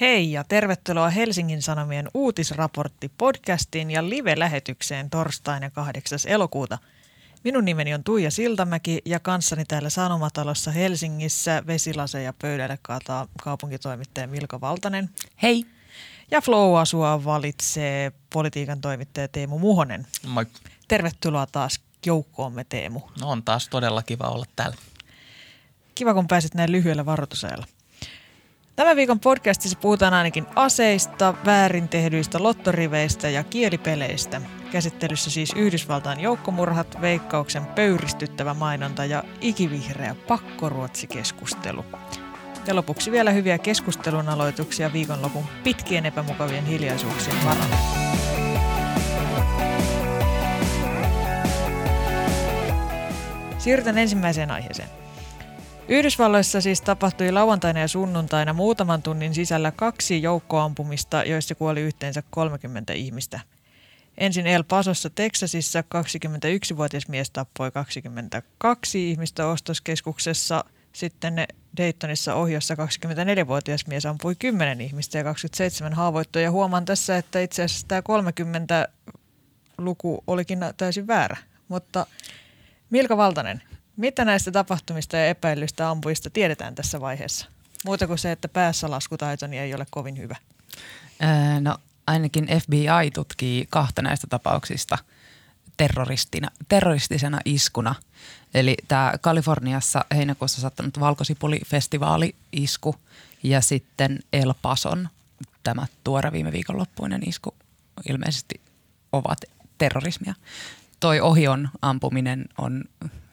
Hei ja tervetuloa Helsingin Sanomien uutisraportti podcastiin ja live-lähetykseen torstaina 8. elokuuta. Minun nimeni on Tuija Siltamäki ja kanssani täällä Sanomatalossa Helsingissä vesilaseja pöydälle kaataa kaupunkitoimittaja Milka Valtanen. Hei. Ja Flow-asua valitsee politiikan toimittaja Teemu Muhonen. Moi. Tervetuloa taas joukkoomme Teemu. No on taas todella kiva olla täällä. Kiva kun pääsit näin lyhyellä varoitusajalla. Tämän viikon podcastissa puhutaan ainakin aseista, väärin tehdyistä lottoriveistä ja kielipeleistä. Käsittelyssä siis Yhdysvaltain joukkomurhat, veikkauksen pöyristyttävä mainonta ja ikivihreä pakkoruotsikeskustelu. Ja lopuksi vielä hyviä keskustelun aloituksia viikonlopun pitkien epämukavien hiljaisuuksien varana. Siirrytään ensimmäiseen aiheeseen. Yhdysvalloissa siis tapahtui lauantaina ja sunnuntaina muutaman tunnin sisällä kaksi joukkoampumista, joissa kuoli yhteensä 30 ihmistä. Ensin El Pasossa Teksasissa 21-vuotias mies tappoi 22 ihmistä ostoskeskuksessa. Sitten Daytonissa ohjossa 24-vuotias mies ampui 10 ihmistä ja 27 haavoittui. Ja huomaan tässä, että itse asiassa tämä 30 luku olikin täysin väärä. Mutta Milka Valtanen, mitä näistä tapahtumista ja epäilystä ampujista tiedetään tässä vaiheessa? Muuta kuin se, että päässä laskutaitoni ei ole kovin hyvä. Öö, no ainakin FBI tutkii kahta näistä tapauksista terroristina, terroristisena iskuna. Eli tämä Kaliforniassa heinäkuussa sattunut valkosipulifestivaali-isku ja sitten El Pason tämä tuore viime viikonloppuinen isku ilmeisesti ovat terrorismia toi ohion ampuminen on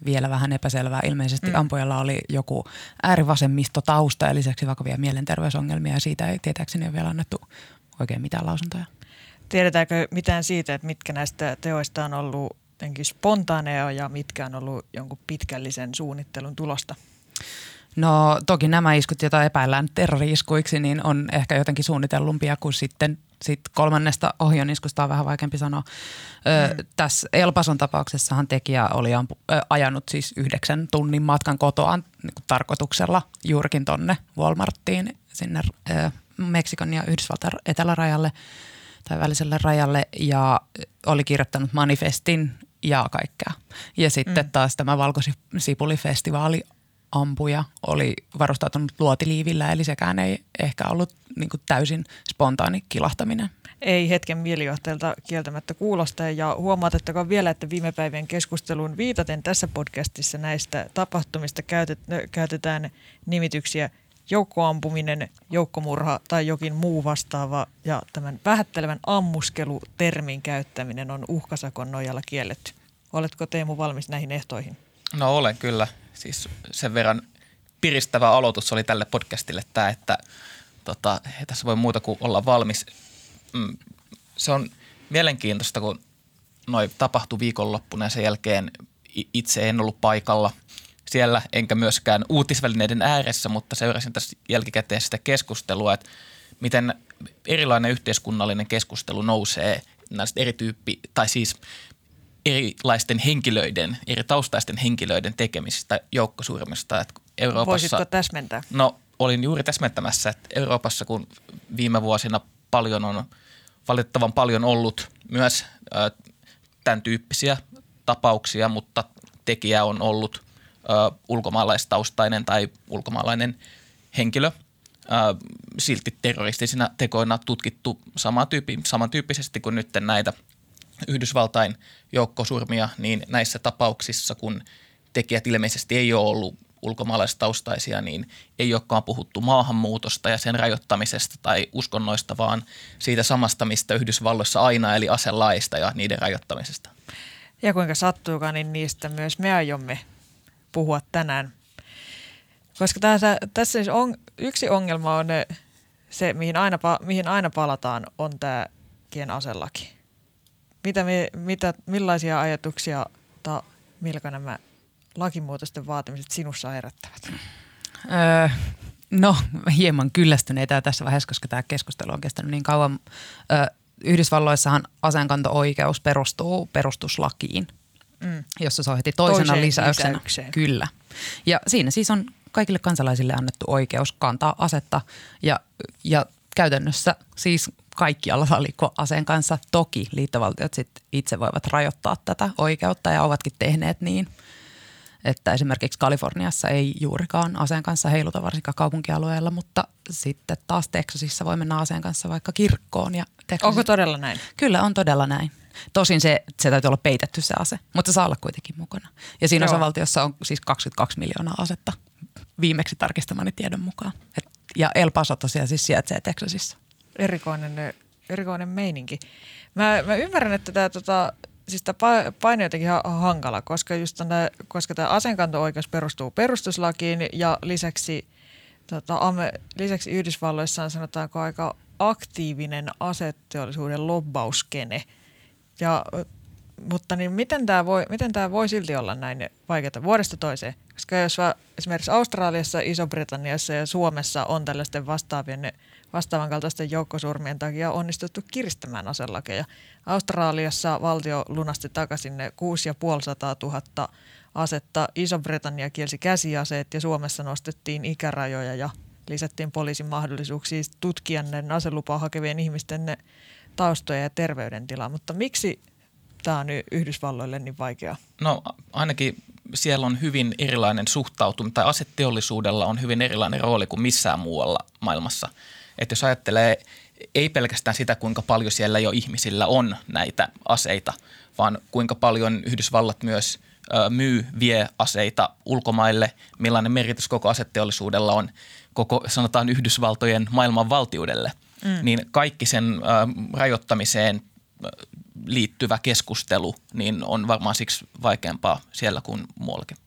vielä vähän epäselvää. Ilmeisesti mm. ampujalla oli joku äärivasemmisto tausta ja lisäksi vakavia mielenterveysongelmia ja siitä ei tietääkseni ole vielä annettu oikein mitään lausuntoja. Tiedetäänkö mitään siitä, että mitkä näistä teoista on ollut spontaaneja ja mitkä on ollut jonkun pitkällisen suunnittelun tulosta? No toki nämä iskut, joita epäillään terrori-iskuiksi, niin on ehkä jotenkin suunnitellumpia kuin sitten sit kolmannesta ohjoniskusta on vähän vaikeampi sanoa. Ö, mm. Tässä Elpason tapauksessahan tekijä oli ampu, ö, ajanut siis yhdeksän tunnin matkan kotoaan niin tarkoituksella juurikin tonne Walmarttiin sinne ö, Meksikon ja Yhdysvaltain etelärajalle tai väliselle rajalle ja oli kirjoittanut manifestin ja kaikkea. Ja sitten mm. taas tämä valkosipulifestivaali ampuja oli varustautunut luotiliivillä, eli sekään ei ehkä ollut niin kuin täysin spontaani kilahtaminen. Ei hetken mielijohteelta kieltämättä kuulosta ja huomautettakoon vielä, että viime päivien keskusteluun viitaten tässä podcastissa näistä tapahtumista käytetään nimityksiä joukkoampuminen, joukkomurha tai jokin muu vastaava ja tämän vähättelevän ammuskelutermin käyttäminen on uhkasakon nojalla kielletty. Oletko Teemu valmis näihin ehtoihin? No olen kyllä siis sen verran piristävä aloitus oli tälle podcastille tämä, että tota, ei tässä voi muuta kuin olla valmis. Mm, se on mielenkiintoista, kun noin tapahtui viikonloppuna ja sen jälkeen itse en ollut paikalla siellä, enkä myöskään uutisvälineiden ääressä, mutta seurasin tässä jälkikäteen sitä keskustelua, että miten erilainen yhteiskunnallinen keskustelu nousee näistä eri tyyppi, tai siis erilaisten henkilöiden, eri taustaisten henkilöiden tekemisistä joukkosurmista. Että Euroopassa, Voisitko täsmentää? No olin juuri täsmentämässä, että Euroopassa kun viime vuosina paljon on, valitettavan paljon ollut myös ö, tämän tyyppisiä tapauksia, mutta tekijä on ollut ö, ulkomaalaistaustainen tai ulkomaalainen henkilö. Ö, silti terroristisina tekoina tutkittu samantyyppisesti kuin nyt näitä – Yhdysvaltain joukkosurmia, niin näissä tapauksissa, kun tekijät ilmeisesti ei ole ollut ulkomaalaistaustaisia, niin ei olekaan puhuttu maahanmuutosta ja sen rajoittamisesta tai uskonnoista, vaan siitä samasta, mistä Yhdysvalloissa aina, eli aselaista ja niiden rajoittamisesta. Ja kuinka sattuukaan, niin niistä myös me aiomme puhua tänään. Koska tässä, tässä siis on, yksi ongelma on se, mihin aina, mihin aina palataan, on tämä aselaki. Mitä, me, mitä, millaisia ajatuksia ta, Milka nämä lakimuutosten vaatimiset sinussa herättävät? Öö, no hieman kyllästyneitä tässä vaiheessa, koska tämä keskustelu on kestänyt niin kauan. Öö, Yhdysvalloissahan aseenkanto-oikeus perustuu perustuslakiin, mm. jossa se on heti toisena Toiseen lisäyksenä. Lisäykseen. Kyllä. Ja siinä siis on kaikille kansalaisille annettu oikeus kantaa asetta ja, ja käytännössä siis kaikkialla saa liikkua aseen kanssa. Toki liittovaltiot sit itse voivat rajoittaa tätä oikeutta ja ovatkin tehneet niin. Että esimerkiksi Kaliforniassa ei juurikaan aseen kanssa heiluta varsinkaan kaupunkialueella, mutta sitten taas Teksasissa voi mennä aseen kanssa vaikka kirkkoon. Ja Teksasissa... Onko todella näin? Kyllä on todella näin. Tosin se, se täytyy olla peitetty se ase, mutta se saa olla kuitenkin mukana. Ja siinä Joo. osavaltiossa on siis 22 miljoonaa asetta viimeksi tarkistamani tiedon mukaan. Et, ja El Paso tosiaan siis sijaitsee Texasissa. Erikoinen, erikoinen meininki. Mä, mä ymmärrän, että tämä tota, siis paine on jotenkin hankala, koska, just tämä, koska tämä asenkanto-oikeus perustuu perustuslakiin ja lisäksi, tota, lisäksi Yhdysvalloissa on sanotaanko aika aktiivinen aseteollisuuden lobbauskene – ja, mutta niin miten tämä voi, miten tämä voi silti olla näin vaikeaa vuodesta toiseen? Koska jos esimerkiksi Australiassa, Iso-Britanniassa ja Suomessa on tällaisten vastaavien, vastaavan kaltaisten joukkosurmien takia onnistuttu kiristämään aselakeja. Australiassa valtio lunasti takaisin ne 6500 000 asetta. Iso-Britannia kielsi käsiaseet ja Suomessa nostettiin ikärajoja ja lisättiin poliisin mahdollisuuksia tutkia ne aselupaa hakevien ihmisten taustoja ja terveydentilaa, mutta miksi tämä on Yhdysvalloille niin vaikeaa? No ainakin siellä on hyvin erilainen suhtautuminen, tai aseteollisuudella on hyvin erilainen rooli kuin missään muualla maailmassa. Että jos ajattelee ei pelkästään sitä, kuinka paljon siellä jo ihmisillä on näitä aseita, vaan kuinka paljon Yhdysvallat myös myy, vie aseita ulkomaille, millainen merkitys koko aseteollisuudella on koko sanotaan Yhdysvaltojen maailman valtiudelle – mm. niin kaikki sen äh, rajoittamiseen liittyvä keskustelu niin on varmaan siksi vaikeampaa siellä kuin muuallakin.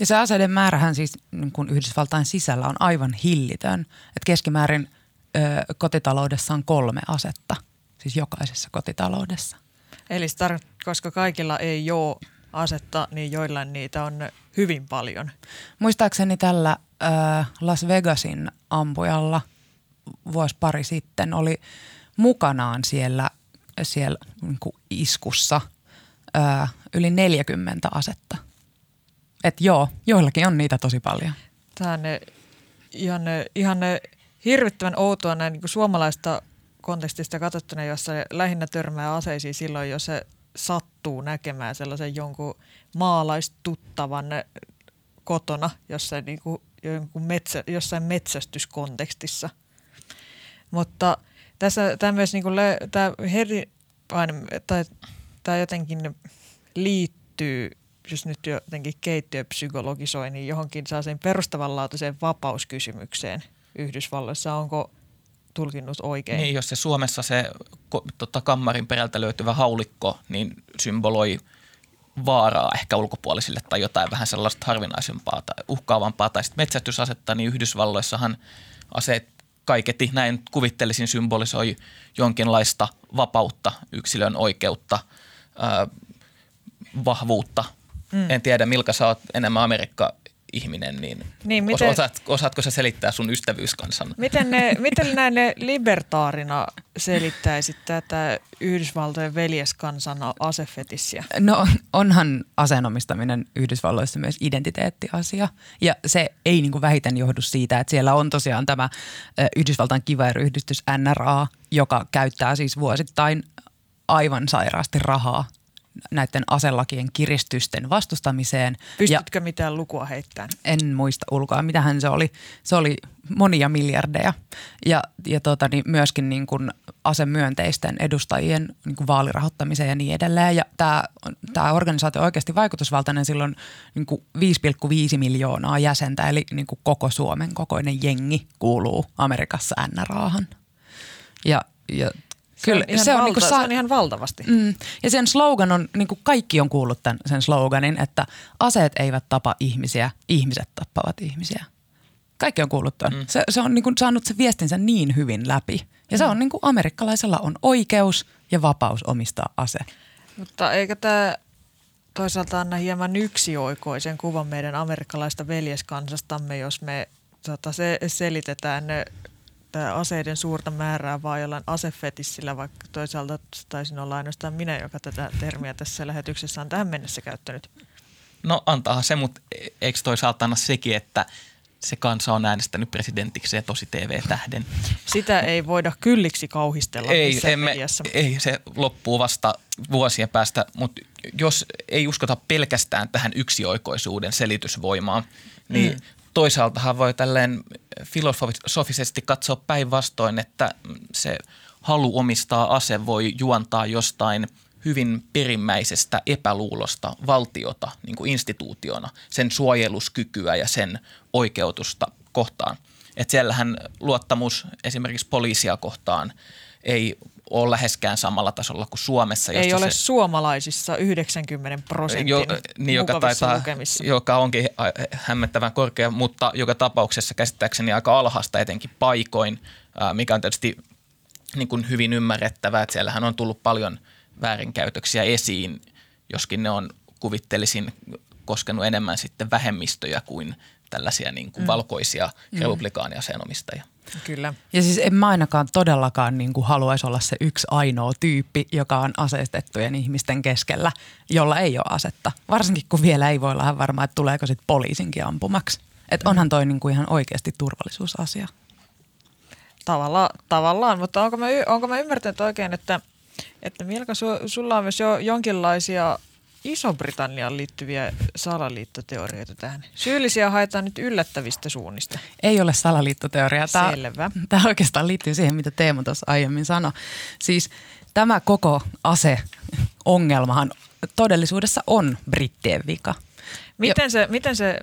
Ja se aseiden määrähän siis niin kuin Yhdysvaltain sisällä on aivan hillitön. Että keskimäärin ö, kotitaloudessa on kolme asetta, siis jokaisessa kotitaloudessa. Eli tar- koska kaikilla ei ole asetta, niin joillain niitä on hyvin paljon. Muistaakseni tällä ö, Las Vegasin ampujalla – vuosi pari sitten oli mukanaan siellä, siellä niin kuin iskussa ää, yli 40 asetta. Et joo, joillakin on niitä tosi paljon. Tämä on ihan, ihan hirvittävän outoa näin niin kuin suomalaista kontekstista katsottuna, jossa lähinnä törmää aseisiin silloin, jos se sattuu näkemään sellaisen jonkun maalaistuttavan kotona jossain, niin kuin, jonkun metsä, jossain metsästyskontekstissa – mutta tässä tämä myös niin kuin, tämä heri, tai tämä jotenkin liittyy, jos nyt jotenkin keittiöpsykologisoinnin johonkin sellaiseen perustavanlaatuiseen vapauskysymykseen Yhdysvalloissa. Onko tulkinnut oikein? Niin, jos se Suomessa se tota, kammarin perältä löytyvä haulikko, niin symboloi vaaraa ehkä ulkopuolisille tai jotain vähän sellaista harvinaisempaa tai uhkaavampaa. Tai sitten metsästysasetta, niin Yhdysvalloissahan aseet kaiketi, näin kuvittelisin, symbolisoi jonkinlaista vapautta, yksilön oikeutta, ää, vahvuutta. Mm. En tiedä, Milka, sä oot enemmän Amerikka ihminen, niin, niin miten, osaat, osaatko sä selittää sun ystävyyskansan? Miten, ne, miten näin ne libertaarina selittäisit tätä Yhdysvaltojen veljeskansan asefetissiä? No onhan aseenomistaminen Yhdysvalloissa myös identiteettiasia ja se ei niin kuin vähiten johdu siitä, että siellä on tosiaan tämä Yhdysvaltain kivääriyhdistys NRA, joka käyttää siis vuosittain aivan sairaasti rahaa näiden aselakien kiristysten vastustamiseen. Pystytkö ja mitään lukua heittämään? En muista ulkoa, mitähän se oli. Se oli monia miljardeja ja, ja tota, niin myöskin niin kuin asemyönteisten edustajien niin kuin vaalirahoittamiseen ja niin edelleen. Ja tämä, tämä organisaatio on oikeasti vaikutusvaltainen silloin niin kuin 5,5 miljoonaa jäsentä, eli niin kuin koko Suomen kokoinen jengi kuuluu Amerikassa NRAhan. Ja, ja Kyllä, se on, se on, valta, niin kuin sa- se on ihan valtavasti. Mm, ja sen slogan on, niin kuin kaikki on kuullut tämän, sen sloganin, että aseet eivät tapa ihmisiä, ihmiset tappavat ihmisiä. Kaikki on kuullut tämän. Mm. Se, se on niin kuin saanut se viestinsä niin hyvin läpi. Ja mm. se on niin kuin amerikkalaisella on oikeus ja vapaus omistaa ase. Mutta eikö tämä toisaalta anna hieman yksioikoisen kuvan meidän amerikkalaista veljeskansastamme, jos me tota, se, selitetään ne tätä aseiden suurta määrää vaan jollain asefetissillä, vaikka toisaalta taisin olla ainoastaan minä, joka tätä termiä tässä lähetyksessä on tähän mennessä käyttänyt. No antaahan se, mutta eikö toisaalta anna sekin, että se kansa on äänestänyt presidentiksi ja tosi TV-tähden. Sitä ei voida kylliksi kauhistella ei, emme, mediassa. ei, se loppuu vasta vuosien päästä, mutta jos ei uskota pelkästään tähän yksioikoisuuden selitysvoimaan, niin mm. Toisaaltahan voi tälleen filosofisesti katsoa päinvastoin, että se halu omistaa ase voi juontaa jostain – hyvin perimmäisestä epäluulosta valtiota niin kuin instituutiona, sen suojeluskykyä ja sen oikeutusta kohtaan. Että siellähän luottamus esimerkiksi poliisia kohtaan ei ole läheskään samalla tasolla kuin Suomessa. Ei ole se, suomalaisissa 90 prosentin jo, niin, joka, taitaa, lukemissa. joka onkin hämmentävän korkea, mutta joka tapauksessa käsittääkseni aika alhaista etenkin paikoin, mikä on tietysti niin kuin hyvin ymmärrettävää, että siellähän on tullut paljon – väärinkäytöksiä esiin, joskin ne on kuvittelisin koskenut enemmän sitten vähemmistöjä kuin tällaisia niin kuin mm. valkoisia mm. republikaaniaseenomistajia. Kyllä. Ja siis en mä ainakaan todellakaan niin kuin haluaisi olla se yksi ainoa tyyppi, joka on aseistettujen ihmisten keskellä, jolla ei ole asetta. Varsinkin kun vielä ei voi olla varma, että tuleeko sitten poliisinkin ampumaksi. Että onhan toi niin kuin ihan oikeasti turvallisuusasia. Tavalla, tavallaan, mutta onko mä, onko mä ymmärtänyt oikein, että – että Milka, su, sulla on myös jo jonkinlaisia Iso-Britanniaan liittyviä salaliittoteorioita tähän. Syyllisiä haetaan nyt yllättävistä suunnista. Ei ole salaliittoteoria. Tämä, Selvä. Tämä oikeastaan liittyy siihen, mitä Teemu tuossa aiemmin sanoi. Siis tämä koko ase-ongelmahan todellisuudessa on brittien vika. Miten se, miten se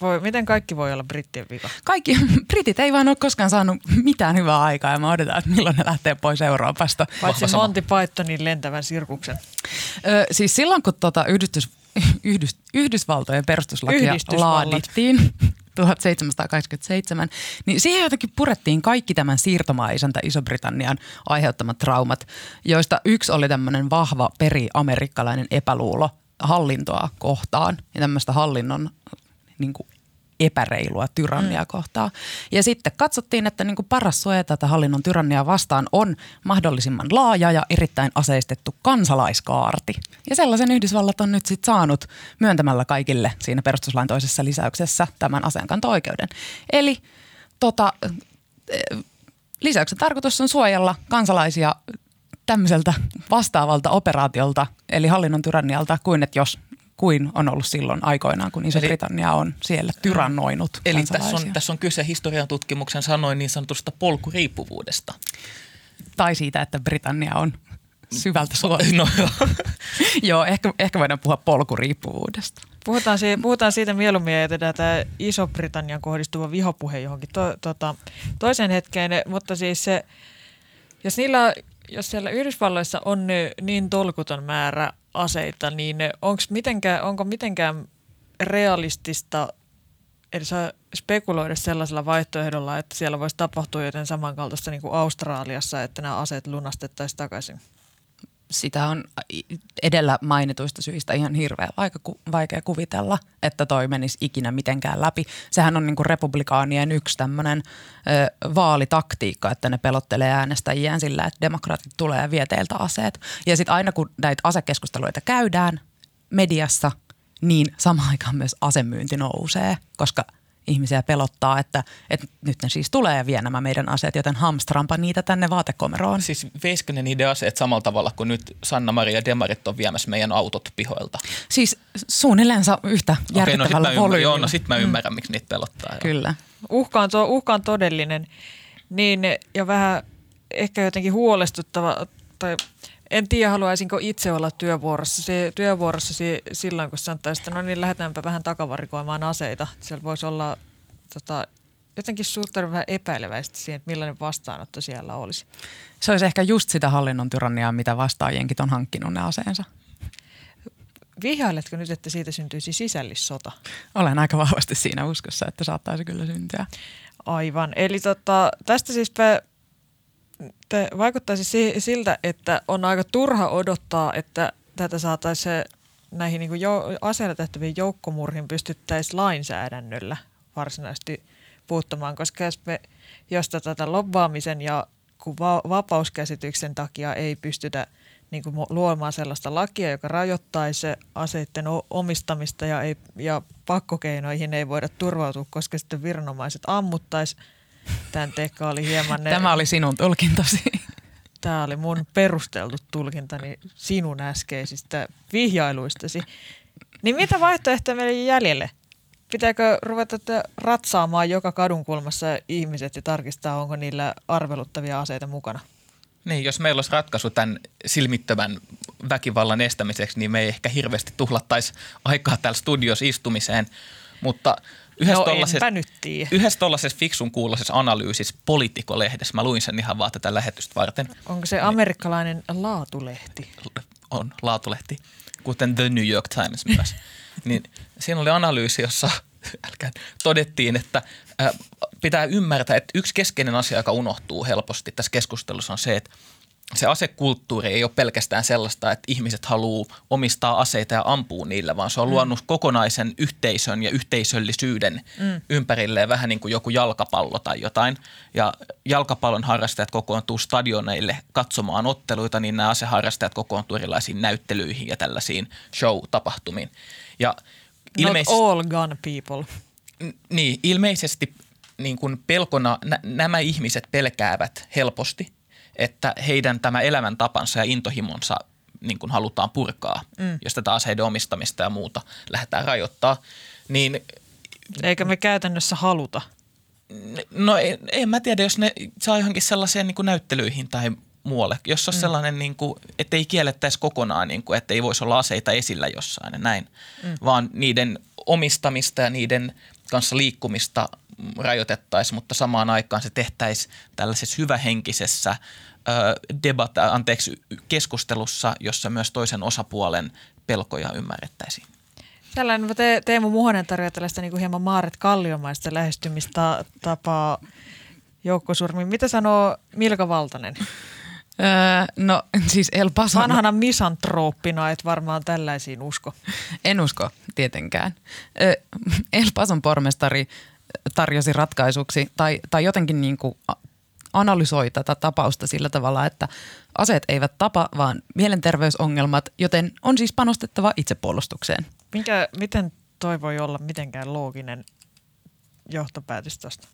voi, miten kaikki voi olla brittien vika? Kaikki, britit ei vaan ole koskaan saanut mitään hyvää aikaa ja me odotetaan, että milloin ne lähtee pois Euroopasta. Paitsi Monty Pythonin lentävän sirkuksen. Ö, siis silloin kun tuota yhdistys, yhdys, Yhdysvaltojen perustuslakia laadittiin 1787, niin siihen jotenkin purettiin kaikki tämän siirtomaa-isäntä Iso-Britannian aiheuttamat traumat, joista yksi oli tämmöinen vahva peri-amerikkalainen epäluulo hallintoa kohtaan ja tämmöistä hallinnon niin kuin epäreilua tyrannia mm. kohtaa. Ja sitten katsottiin, että niin kuin paras suoja tätä hallinnon tyrannia vastaan on mahdollisimman laaja ja erittäin aseistettu kansalaiskaarti. Ja sellaisen Yhdysvallat on nyt sitten saanut myöntämällä kaikille siinä perustuslain toisessa lisäyksessä tämän aseenkanto-oikeuden. Eli tota, lisäyksen tarkoitus on suojella kansalaisia tämmöiseltä vastaavalta operaatiolta, eli hallinnon tyrannialta, kuin että jos kuin on ollut silloin aikoinaan, kun Iso-Britannia on siellä tyrannoinut Eli tässä on, tässä on kyse historian tutkimuksen sanoin niin sanotusta polkuriippuvuudesta. Tai siitä, että Britannia on syvältä suosta. No, joo. joo, ehkä, ehkä voidaan puhua polkuriippuvuudesta. Puhutaan, siitä, puhutaan siitä mieluummin ja jätetään tämä Iso-Britannian kohdistuva vihopuhe johonkin to, tota, toiseen hetkeen, mutta siis se, jos, niillä, jos siellä Yhdysvalloissa on niin tolkuton määrä aseita, niin onko mitenkään, onko mitenkään realistista eli spekuloida sellaisella vaihtoehdolla, että siellä voisi tapahtua joten samankaltaista niin kuin Australiassa, että nämä aseet lunastettaisiin takaisin? Sitä on edellä mainituista syistä ihan hirveän vaikea kuvitella, että toi menisi ikinä mitenkään läpi. Sehän on niinku republikaanien yksi tämmöinen vaalitaktiikka, että ne pelottelee äänestäjiään sillä, että demokraatit tulee ja vie teiltä aseet. Ja sitten aina kun näitä asekeskusteluita käydään mediassa, niin samaan aikaan myös asemyynti nousee, koska – ihmisiä pelottaa, että, että nyt ne siis tulee ja vie nämä meidän aseet, joten hamstrampa niitä tänne vaatekomeroon. Siis veisikö ne niiden aseet samalla tavalla kuin nyt Sanna-Maria Demarit on viemässä meidän autot pihoilta? Siis suunnilleen yhtä järkyttävällä okay, no volyymilla. Joo, no sit mä ymmärrän, mm. miksi niitä pelottaa. Kyllä. Uhka on, uhka on todellinen niin, ja vähän ehkä jotenkin huolestuttava tai en tiedä, haluaisinko itse olla työvuorossa, se, työvuorossa si, silloin, kun sanottaisiin, että no niin, lähdetäänpä vähän takavarikoimaan aseita. Siellä voisi olla tota, jotenkin suhtaudun vähän epäileväisesti siihen, että millainen vastaanotto siellä olisi. Se olisi ehkä just sitä hallinnon tyranniaa, mitä vastaajienkin on hankkinut ne aseensa. Vihailetko nyt, että siitä syntyisi sisällissota? Olen aika vahvasti siinä uskossa, että saattaisi kyllä syntyä. Aivan. Eli tota, tästä siis vaikuttaisi siltä, että on aika turha odottaa, että tätä saataisiin näihin niin jo, aseilla tehtäviin joukkomurhin pystyttäisiin lainsäädännöllä varsinaisesti puuttumaan, koska jos, me, jos tätä lobbaamisen ja kun va- vapauskäsityksen takia ei pystytä niin kuin luomaan sellaista lakia, joka rajoittaisi aseiden omistamista ja, ei, ja pakkokeinoihin ei voida turvautua, koska sitten viranomaiset ammuttaisi. Tämän teka oli hieman... Tämä oli sinun tulkintasi. Tämä oli mun perusteltu tulkintani sinun äskeisistä vihjailuistasi. Niin mitä vaihtoehtoja meillä on jäljelle? Pitääkö ruveta ratsaamaan joka kadunkulmassa ihmiset ja tarkistaa, onko niillä arveluttavia aseita mukana? Niin, jos meillä olisi ratkaisu tämän silmittömän väkivallan estämiseksi, niin me ei ehkä hirveästi tuhlattaisi aikaa täällä studiossa istumiseen. Mutta yhdessä no nyt Yhdessä tuollaisessa fiksun kuuloisessa analyysissä Politico-lehdessä, mä luin sen ihan vaan tätä lähetystä varten. Onko se amerikkalainen laatulehti? On, laatulehti, kuten The New York Times myös. niin siinä oli analyysi, jossa älkää, todettiin, että pitää ymmärtää, että yksi keskeinen asia, joka unohtuu helposti tässä keskustelussa on se, että se asekulttuuri ei ole pelkästään sellaista, että ihmiset haluaa omistaa aseita ja ampuu niillä, vaan se on mm. luonut kokonaisen yhteisön ja yhteisöllisyyden mm. ympärilleen vähän niin kuin joku jalkapallo tai jotain. Ja jalkapallon harrastajat kokoontuu stadioneille katsomaan otteluita, niin nämä aseharrastajat kokoontuu erilaisiin näyttelyihin ja tällaisiin show-tapahtumiin. Ja Not all gun people. Niin, ilmeisesti niin kuin pelkona nä- nämä ihmiset pelkäävät helposti, että heidän tämä elämäntapansa ja intohimonsa niin kuin halutaan purkaa, mm. jos tätä aseiden omistamista ja muuta lähdetään rajoittaa. Niin, Eikä me käytännössä haluta. No en, en mä tiedä, jos ne saa johonkin sellaiseen niin kuin näyttelyihin tai muualle. Jos on mm. sellainen, niin kuin, että ei kiellettäisi kokonaan, niin kuin, että ei voisi olla aseita esillä jossain ja näin, mm. vaan niiden omistamista ja niiden kanssa liikkumista rajoitettaisiin, mutta samaan aikaan se tehtäisiin tällaisessa hyvähenkisessä debat, anteeksi, keskustelussa, jossa myös toisen osapuolen pelkoja ymmärrettäisiin. Tällainen te, Teemu Muhonen tarjoaa tällaista niin kuin hieman Maaret Kalliomaista lähestymistapaa joukkosurmiin. Mitä sanoo Milka Valtanen? Öö, no siis El Paso... Vanhana misantrooppina et varmaan tällaisiin usko. En usko tietenkään. Öö, El Pason pormestari tarjosi ratkaisuksi tai, tai jotenkin niin kuin analysoi tätä tapausta sillä tavalla, että aseet eivät tapa, vaan mielenterveysongelmat, joten on siis panostettava itsepuolustukseen. Minkä, miten toi voi olla mitenkään looginen johtopäätös tuosta?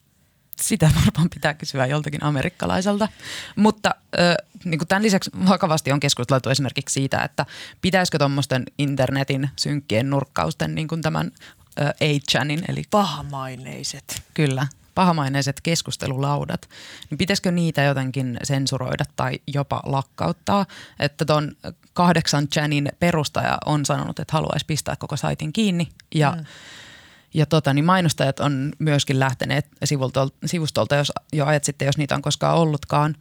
sitä varmaan pitää kysyä joltakin amerikkalaiselta. Mutta äh, niin tämän lisäksi vakavasti on keskusteltu esimerkiksi siitä, että pitäisikö tuommoisten internetin synkkien nurkkausten niin kuin tämän 8chanin, eli pahamaineiset. Kyllä, pahamaineiset keskustelulaudat, niin pitäisikö niitä jotenkin sensuroida tai jopa lakkauttaa? Että tuon kahdeksan chanin perustaja on sanonut, että haluaisi pistää koko saitin kiinni ja mm ja tota, niin mainostajat on myöskin lähteneet sivustolta, jos jo ajat sitten, jos niitä on koskaan ollutkaan.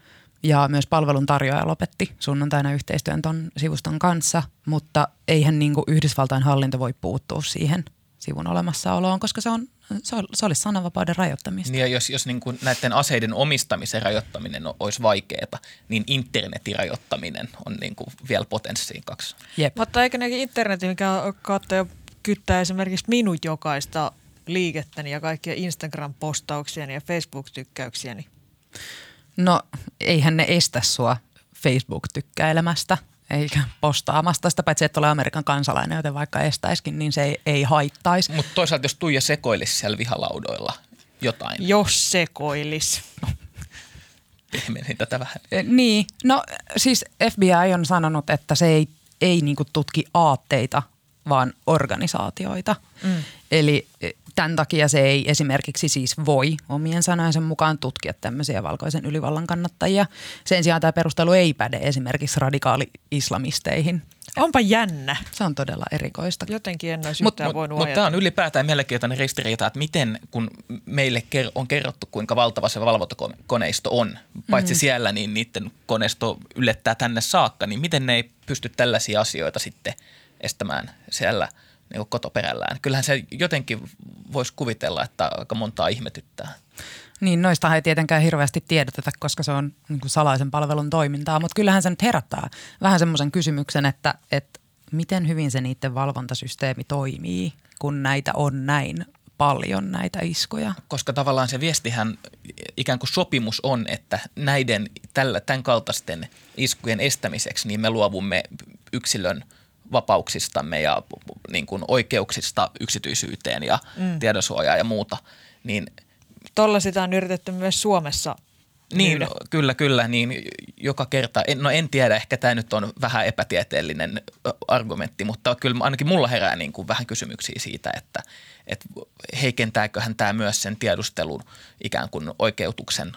Ja myös palvelun tarjoaja lopetti sunnuntaina yhteistyön ton sivuston kanssa, mutta eihän niin kuin Yhdysvaltain hallinto voi puuttua siihen sivun olemassaoloon, koska se, on, se, on, se olisi sananvapauden rajoittamista. Niin ja jos, jos niin kuin näiden aseiden omistamisen rajoittaminen olisi vaikeaa, niin internetin rajoittaminen on niin kuin vielä potenssiin kaksi. Jep. Mutta eikö ne internetin, mikä kautta jo kyttää esimerkiksi minut jokaista liikettäni ja kaikkia Instagram-postauksiani ja Facebook-tykkäyksiäni? No eihän ne estä sua Facebook-tykkäilemästä eikä postaamasta sitä, paitsi että ole Amerikan kansalainen, joten vaikka estäiskin, niin se ei, ei haittaisi. Mutta toisaalta jos Tuija sekoilisi siellä vihalaudoilla jotain. Jos sekoilis. No, pehmenin tätä vähän. E, niin, no siis FBI on sanonut, että se ei, ei niinku tutki aatteita, vaan organisaatioita. Mm. Eli e, tämän takia se ei esimerkiksi siis voi omien sanojensa mukaan tutkia tämmöisiä valkoisen ylivallan kannattajia. Sen sijaan tämä perustelu ei päde esimerkiksi radikaali-islamisteihin. Onpa jännä. Se on todella erikoista. Jotenkin en olisi mut, mut, voinut Mutta tämä on ylipäätään mielenkiintoinen ristiriita, että miten kun meille on kerrottu, kuinka valtava se valvontakoneisto on, paitsi mm. siellä, niin niiden koneisto ylettää tänne saakka, niin miten ne ei pysty tällaisia asioita sitten – estämään siellä niin kotoperällään. Kyllähän se jotenkin voisi kuvitella, että aika montaa ihmetyttää. Niin, noista ei tietenkään hirveästi tiedoteta, koska se on niin kuin salaisen palvelun toimintaa, mutta kyllähän se nyt herättää vähän semmoisen kysymyksen, että, että miten hyvin se niiden valvontasysteemi toimii, kun näitä on näin paljon näitä iskuja. Koska tavallaan se viestihän, ikään kuin sopimus on, että näiden tällä, tämän kaltaisten iskujen estämiseksi niin me luovumme yksilön vapauksistamme ja niin kuin oikeuksista yksityisyyteen ja mm. tiedonsuojaa ja muuta. Niin, Tolla sitä on yritetty myös Suomessa niin, no, kyllä, kyllä. Niin joka kerta, en, no en tiedä, ehkä tämä nyt on vähän epätieteellinen argumentti, mutta kyllä ainakin mulla herää niin kuin vähän kysymyksiä siitä, että, että heikentääköhän tämä myös sen tiedustelun ikään kuin oikeutuksen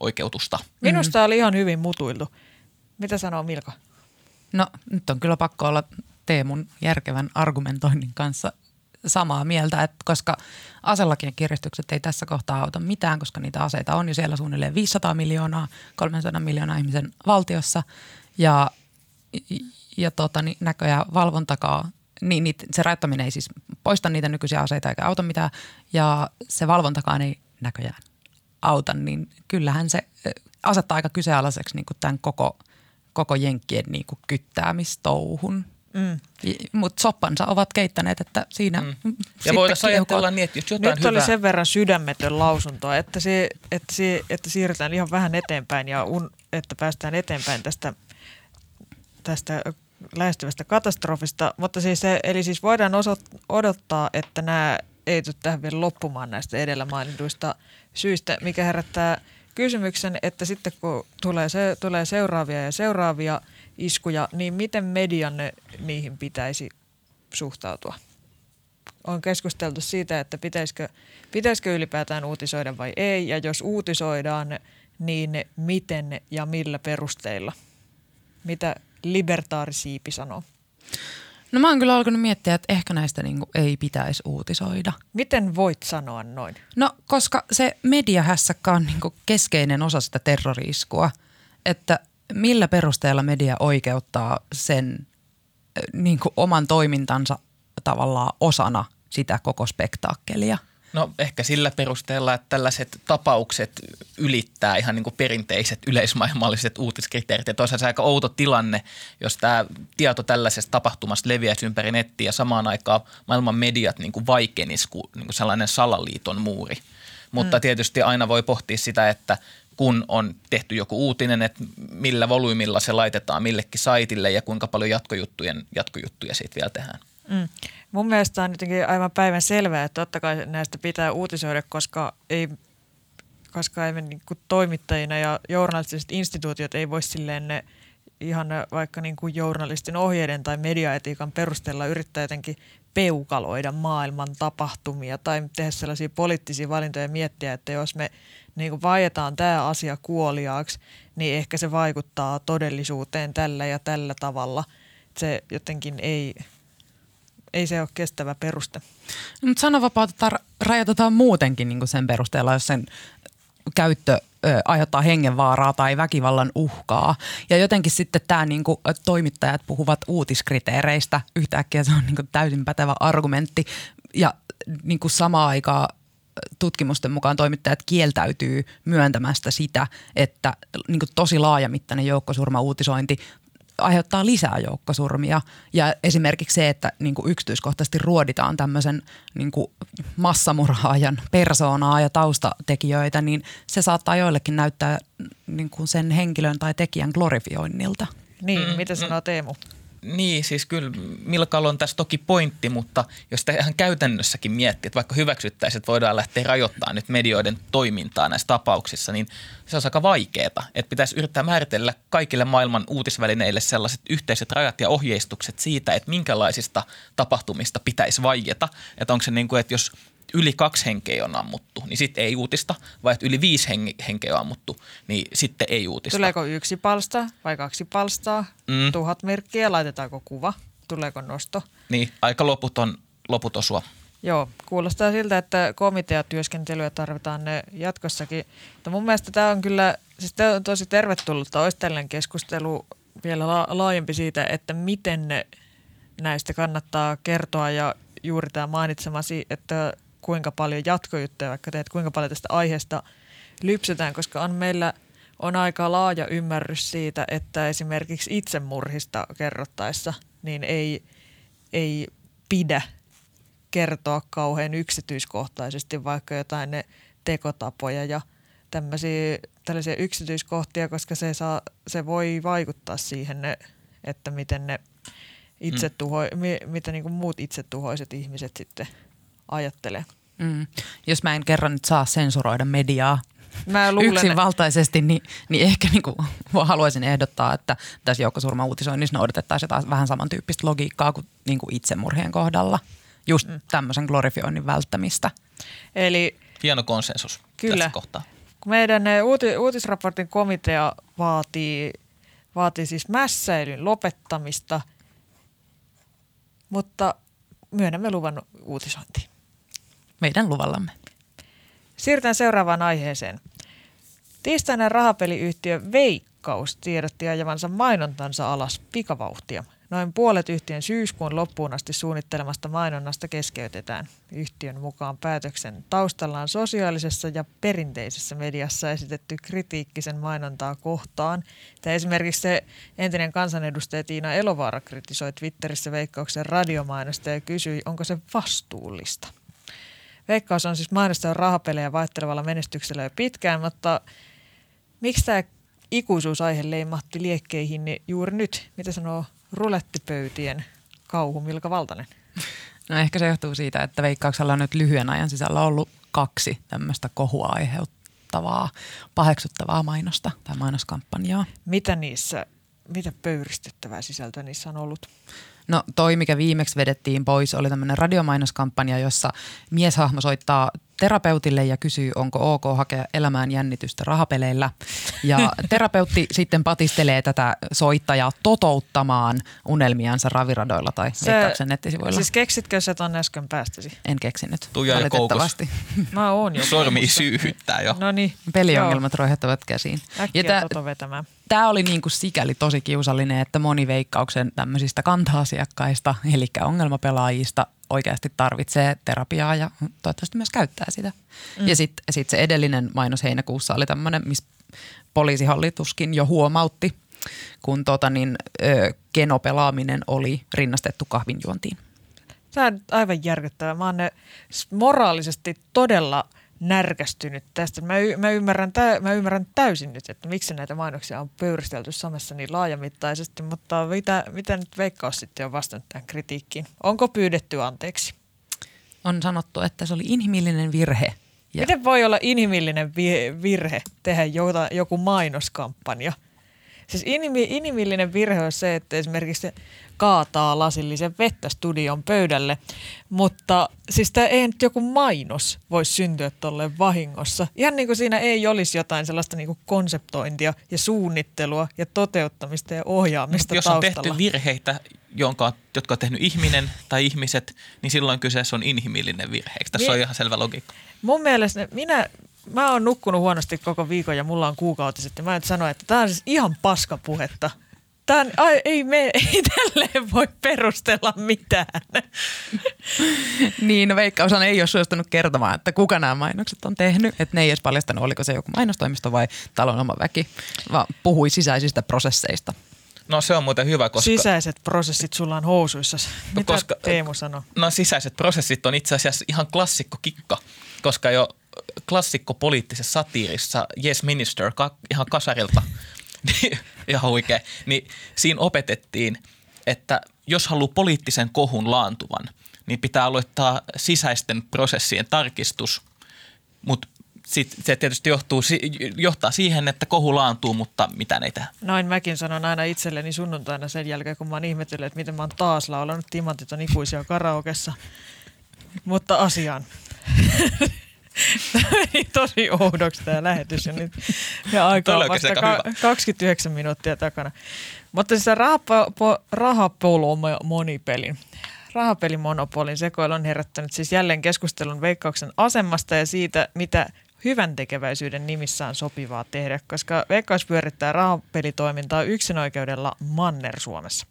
oikeutusta. Minusta mm-hmm. oli ihan hyvin mutuiltu. Mitä sanoo Milka? No nyt on kyllä pakko olla Teemun järkevän argumentoinnin kanssa samaa mieltä, että koska aselakien kiristykset ei tässä kohtaa auta mitään, koska niitä aseita on jo siellä suunnilleen 500 miljoonaa, 300 miljoonaa ihmisen valtiossa. Ja, ja tota, niin näköjään valvontakaa niin, niin se rajoittaminen ei siis poista niitä nykyisiä aseita eikä auta mitään ja se valvontakaan ei näköjään auta, niin kyllähän se asettaa aika kyseenalaiseksi niin kuin tämän koko, koko jenkkien niin kuin kyttäämistouhun. Mm. Mutta soppansa ovat keittäneet, että siinä mm. Ja voitaisiin ajatella niin, että jos jotain Nyt hyvää... oli sen verran sydämetön lausunto, että, se, että, se, että siirrytään ihan vähän eteenpäin ja un, että päästään eteenpäin tästä, tästä lähestyvästä katastrofista. Mutta siis se, eli siis voidaan odottaa, että nämä ei tule tähän vielä loppumaan näistä edellä mainituista syistä, mikä herättää kysymyksen, että sitten kun tulee, se, tulee seuraavia ja seuraavia – iskuja, niin miten median niihin pitäisi suhtautua? On keskusteltu siitä, että pitäisikö, pitäisikö ylipäätään uutisoida vai ei, ja jos uutisoidaan, niin miten ja millä perusteilla? Mitä libertaarisiipi sanoo? No mä oon kyllä alkanut miettiä, että ehkä näistä niinku ei pitäisi uutisoida. Miten voit sanoa noin? No koska se mediahässäkkä on niinku keskeinen osa sitä terroriiskua. Että millä perusteella media oikeuttaa sen niin kuin oman toimintansa tavallaan osana sitä koko spektaakkelia? No ehkä sillä perusteella, että tällaiset tapaukset ylittää ihan niin kuin perinteiset yleismaailmalliset uutiskriteerit. Ja toisaalta se aika outo tilanne, jos tämä tieto tällaisesta tapahtumasta leviäisi ympäri nettiä ja samaan aikaan maailman mediat niin kuin vaikenis kuin, niin kuin sellainen salaliiton muuri. Mutta mm. tietysti aina voi pohtia sitä, että – kun on tehty joku uutinen, että millä volyymilla se laitetaan millekin saitille ja kuinka paljon jatkojuttujen, jatkojuttuja siitä vielä tehdään. Mm. Mun mielestä on jotenkin aivan päivän selvää, että totta kai näistä pitää uutisoida, koska ei koska ei niin kuin toimittajina ja journalistiset instituutiot ei voi silleen ne ihan vaikka niin kuin journalistin ohjeiden tai mediaetiikan perusteella yrittää jotenkin peukaloida maailman tapahtumia tai tehdä sellaisia poliittisia valintoja ja miettiä, että jos me niin kuin vaietaan tämä asia kuoliaaksi, niin ehkä se vaikuttaa todellisuuteen tällä ja tällä tavalla. Se jotenkin ei, ei se ole kestävä peruste. No, mutta sananvapautta rajoitetaan muutenkin niin kuin sen perusteella, jos sen käyttö ö, aiheuttaa hengenvaaraa tai väkivallan uhkaa. Ja jotenkin sitten tämä niin kuin, toimittajat puhuvat uutiskriteereistä. Yhtäkkiä se on niin kuin, täysin pätevä argumentti. Ja niin kuin samaan aikaan tutkimusten mukaan toimittajat kieltäytyy myöntämästä sitä, että niin tosi laajamittainen joukkosurma-uutisointi aiheuttaa lisää joukkosurmia. Ja esimerkiksi se, että niin kuin yksityiskohtaisesti ruoditaan tämmöisen niin kuin massamurhaajan persoonaa ja taustatekijöitä, niin se saattaa joillekin näyttää niin kuin sen henkilön tai tekijän glorifioinnilta. Niin, mm, mitä sanoo Teemu? Niin, siis kyllä Milkalla on tässä toki pointti, mutta jos sitä ihan käytännössäkin miettii, että vaikka hyväksyttäisiin, että voidaan lähteä rajoittamaan nyt medioiden toimintaa näissä tapauksissa, niin se on aika vaikeaa. Että pitäisi yrittää määritellä kaikille maailman uutisvälineille sellaiset yhteiset rajat ja ohjeistukset siitä, että minkälaisista tapahtumista pitäisi vaieta. Että onko se niin kuin, että jos yli kaksi henkeä on ammuttu, niin sitten ei uutista, vai että yli viisi henkeä on ammuttu, niin sitten ei uutista. Tuleeko yksi palsta vai kaksi palstaa, mm. tuhat merkkiä, laitetaanko kuva, tuleeko nosto? Niin, aika loputon, loputon sua. Joo, kuulostaa siltä, että komiteatyöskentelyä tarvitaan ne jatkossakin. Mutta mun mielestä tämä on kyllä, siis tämä on tosi tervetullutta, olisi tällainen keskustelu vielä la- laajempi siitä, että miten ne näistä kannattaa kertoa ja juuri tämä mainitsemasi, että kuinka paljon jatkojuttuja vaikka teet, kuinka paljon tästä aiheesta lypsetään, koska on meillä on aika laaja ymmärrys siitä, että esimerkiksi itsemurhista kerrottaessa niin ei, ei pidä kertoa kauhean yksityiskohtaisesti vaikka jotain ne tekotapoja ja tämmöisiä tällaisia yksityiskohtia, koska se, saa, se voi vaikuttaa siihen, ne, että miten ne itse mm. tuho, mi, mitä niin muut itsetuhoiset ihmiset sitten ajattelee. Mm. Jos mä en kerran nyt saa sensuroida mediaa Mä luulen, yksinvaltaisesti, niin, niin ehkä niin kuin haluaisin ehdottaa, että tässä joukkosurma-uutisoinnissa noudatettaisiin jotain vähän samantyyppistä logiikkaa kuin, niin kuin itsemurhien kohdalla. Just mm. tämmöisen glorifioinnin välttämistä. Eli Hieno konsensus Kyllä. tässä kohtaa. kun meidän eh, uuti, uutisraportin komitea vaatii, vaatii siis mässäilyn lopettamista, mutta myönnämme luvan uutisointiin. Meidän luvallamme. Siirrytään seuraavaan aiheeseen. Tiistaina rahapeliyhtiö Veikkaus tiedotti ajavansa mainontansa alas pikavauhtia. Noin puolet yhtiön syyskuun loppuun asti suunnittelemasta mainonnasta keskeytetään. Yhtiön mukaan päätöksen taustalla on sosiaalisessa ja perinteisessä mediassa esitetty kritiikkisen mainontaa kohtaan. Tämä esimerkiksi se entinen kansanedustaja Tiina Elovaara kritisoi Twitterissä Veikkauksen radiomainosta ja kysyi, onko se vastuullista. Veikkaus on siis mainostanut rahapelejä vaihtelevalla menestyksellä jo pitkään, mutta miksi tämä ikuisuusaihe leimahti liekkeihin niin juuri nyt? Mitä sanoo rulettipöytien kauhu Milka Valtanen? No ehkä se johtuu siitä, että Veikkauksella on nyt lyhyen ajan sisällä ollut kaksi tämmöistä kohua aiheuttavaa, paheksuttavaa mainosta tai mainoskampanjaa. Mitä niissä, mitä pöyristyttävää sisältöä niissä on ollut? No toi, mikä viimeksi vedettiin pois, oli tämmöinen radiomainoskampanja, jossa mieshahmo soittaa terapeutille ja kysyy, onko ok hakea elämään jännitystä rahapeleillä. Ja terapeutti sitten patistelee tätä soittajaa totouttamaan unelmiansa raviradoilla tai Se- Veikkauksen nettisivuilla. Siis keksitkö sä ton äsken päästäsi? en keksinyt. Tuija jo valitettavasti. Mä oon jo. Sormi syyhyttää jo. No niin. Peliongelmat roihehtavat käsiin. Äkkiä tää- toto vetämään. Tämä oli niin kuin sikäli tosi kiusallinen, että moni veikkauksen tämmöisistä kanta-asiakkaista, eli ongelmapelaajista, oikeasti tarvitsee terapiaa ja toivottavasti myös käyttää sitä. Mm. Ja sitten sit se edellinen mainos heinäkuussa oli tämmöinen, missä poliisihallituskin jo huomautti, kun tota niin, ö, kenopelaaminen oli rinnastettu kahvinjuontiin. Tämä on aivan järkyttävää. Mä oon ne moraalisesti todella närkästynyt tästä. Mä, y- mä, ymmärrän tä- mä ymmärrän täysin nyt, että miksi näitä mainoksia on pöyristelty somessa niin laajamittaisesti, mutta mitä, mitä nyt Veikkaus sitten on vastannut tähän kritiikkiin? Onko pyydetty anteeksi? On sanottu, että se oli inhimillinen virhe. Ja. Ja Miten voi olla inhimillinen vi- virhe tehdä jota, joku mainoskampanja? Siis inhimi- inhimillinen virhe on se, että esimerkiksi se kaataa lasillisen vettä studion pöydälle, mutta siis tämä ei nyt joku mainos voi syntyä tolleen vahingossa. Ihan niin kuin siinä ei olisi jotain sellaista niin kuin konseptointia ja suunnittelua ja toteuttamista ja ohjaamista Jos on taustalla. tehty virheitä, jonka, jotka on tehnyt ihminen tai ihmiset, niin silloin kyseessä on inhimillinen virhe. Eikö tässä Niin. ole ihan selvä logiikka? Mun mielestä minä, mä oon nukkunut huonosti koko viikon ja mulla on kuukautiset ja mä nyt sanoa, että tää on siis ihan paskapuhetta. Tää on, ai, ei, me, ei tälleen voi perustella mitään. Niin, no Veikkaushan ei ole suostunut kertomaan, että kuka nämä mainokset on tehnyt. Että ne ei edes paljastanut, oliko se joku mainostoimisto vai talon oma väki, vaan puhui sisäisistä prosesseista. No se on muuten hyvä, koska... Sisäiset prosessit sulla on housuissa. Mitä koska- Teemu sanoi? No sisäiset prosessit on itse asiassa ihan klassikko kikka, koska jo klassikko poliittisessa satiirissa Yes Minister, ka- ihan kasarilta, niin- ihan huikea, niin siinä opetettiin, että jos haluaa poliittisen kohun laantuvan, niin pitää aloittaa sisäisten prosessien tarkistus, mutta sit se tietysti johtuu, johtaa siihen, että kohu laantuu, mutta mitä ei tehdä. Noin mäkin sanon aina itselleni sunnuntaina sen jälkeen, kun mä oon ihmetellyt, että miten mä oon taas laulanut Timantit on ikuisia karaokessa. Mutta asiaan. Tämä meni tosi oudoksi tämä lähetys ja nyt ja aika on vasta ka- 29 minuuttia takana. Mutta siis rahapo-. Rahapelimonopolin sekoilu on herättänyt siis jälleen keskustelun veikkauksen asemasta ja siitä, mitä hyvän tekeväisyyden nimissä on sopivaa tehdä, koska Veikkaus pyörittää rahapelitoimintaa yksinoikeudella Manner-Suomessa.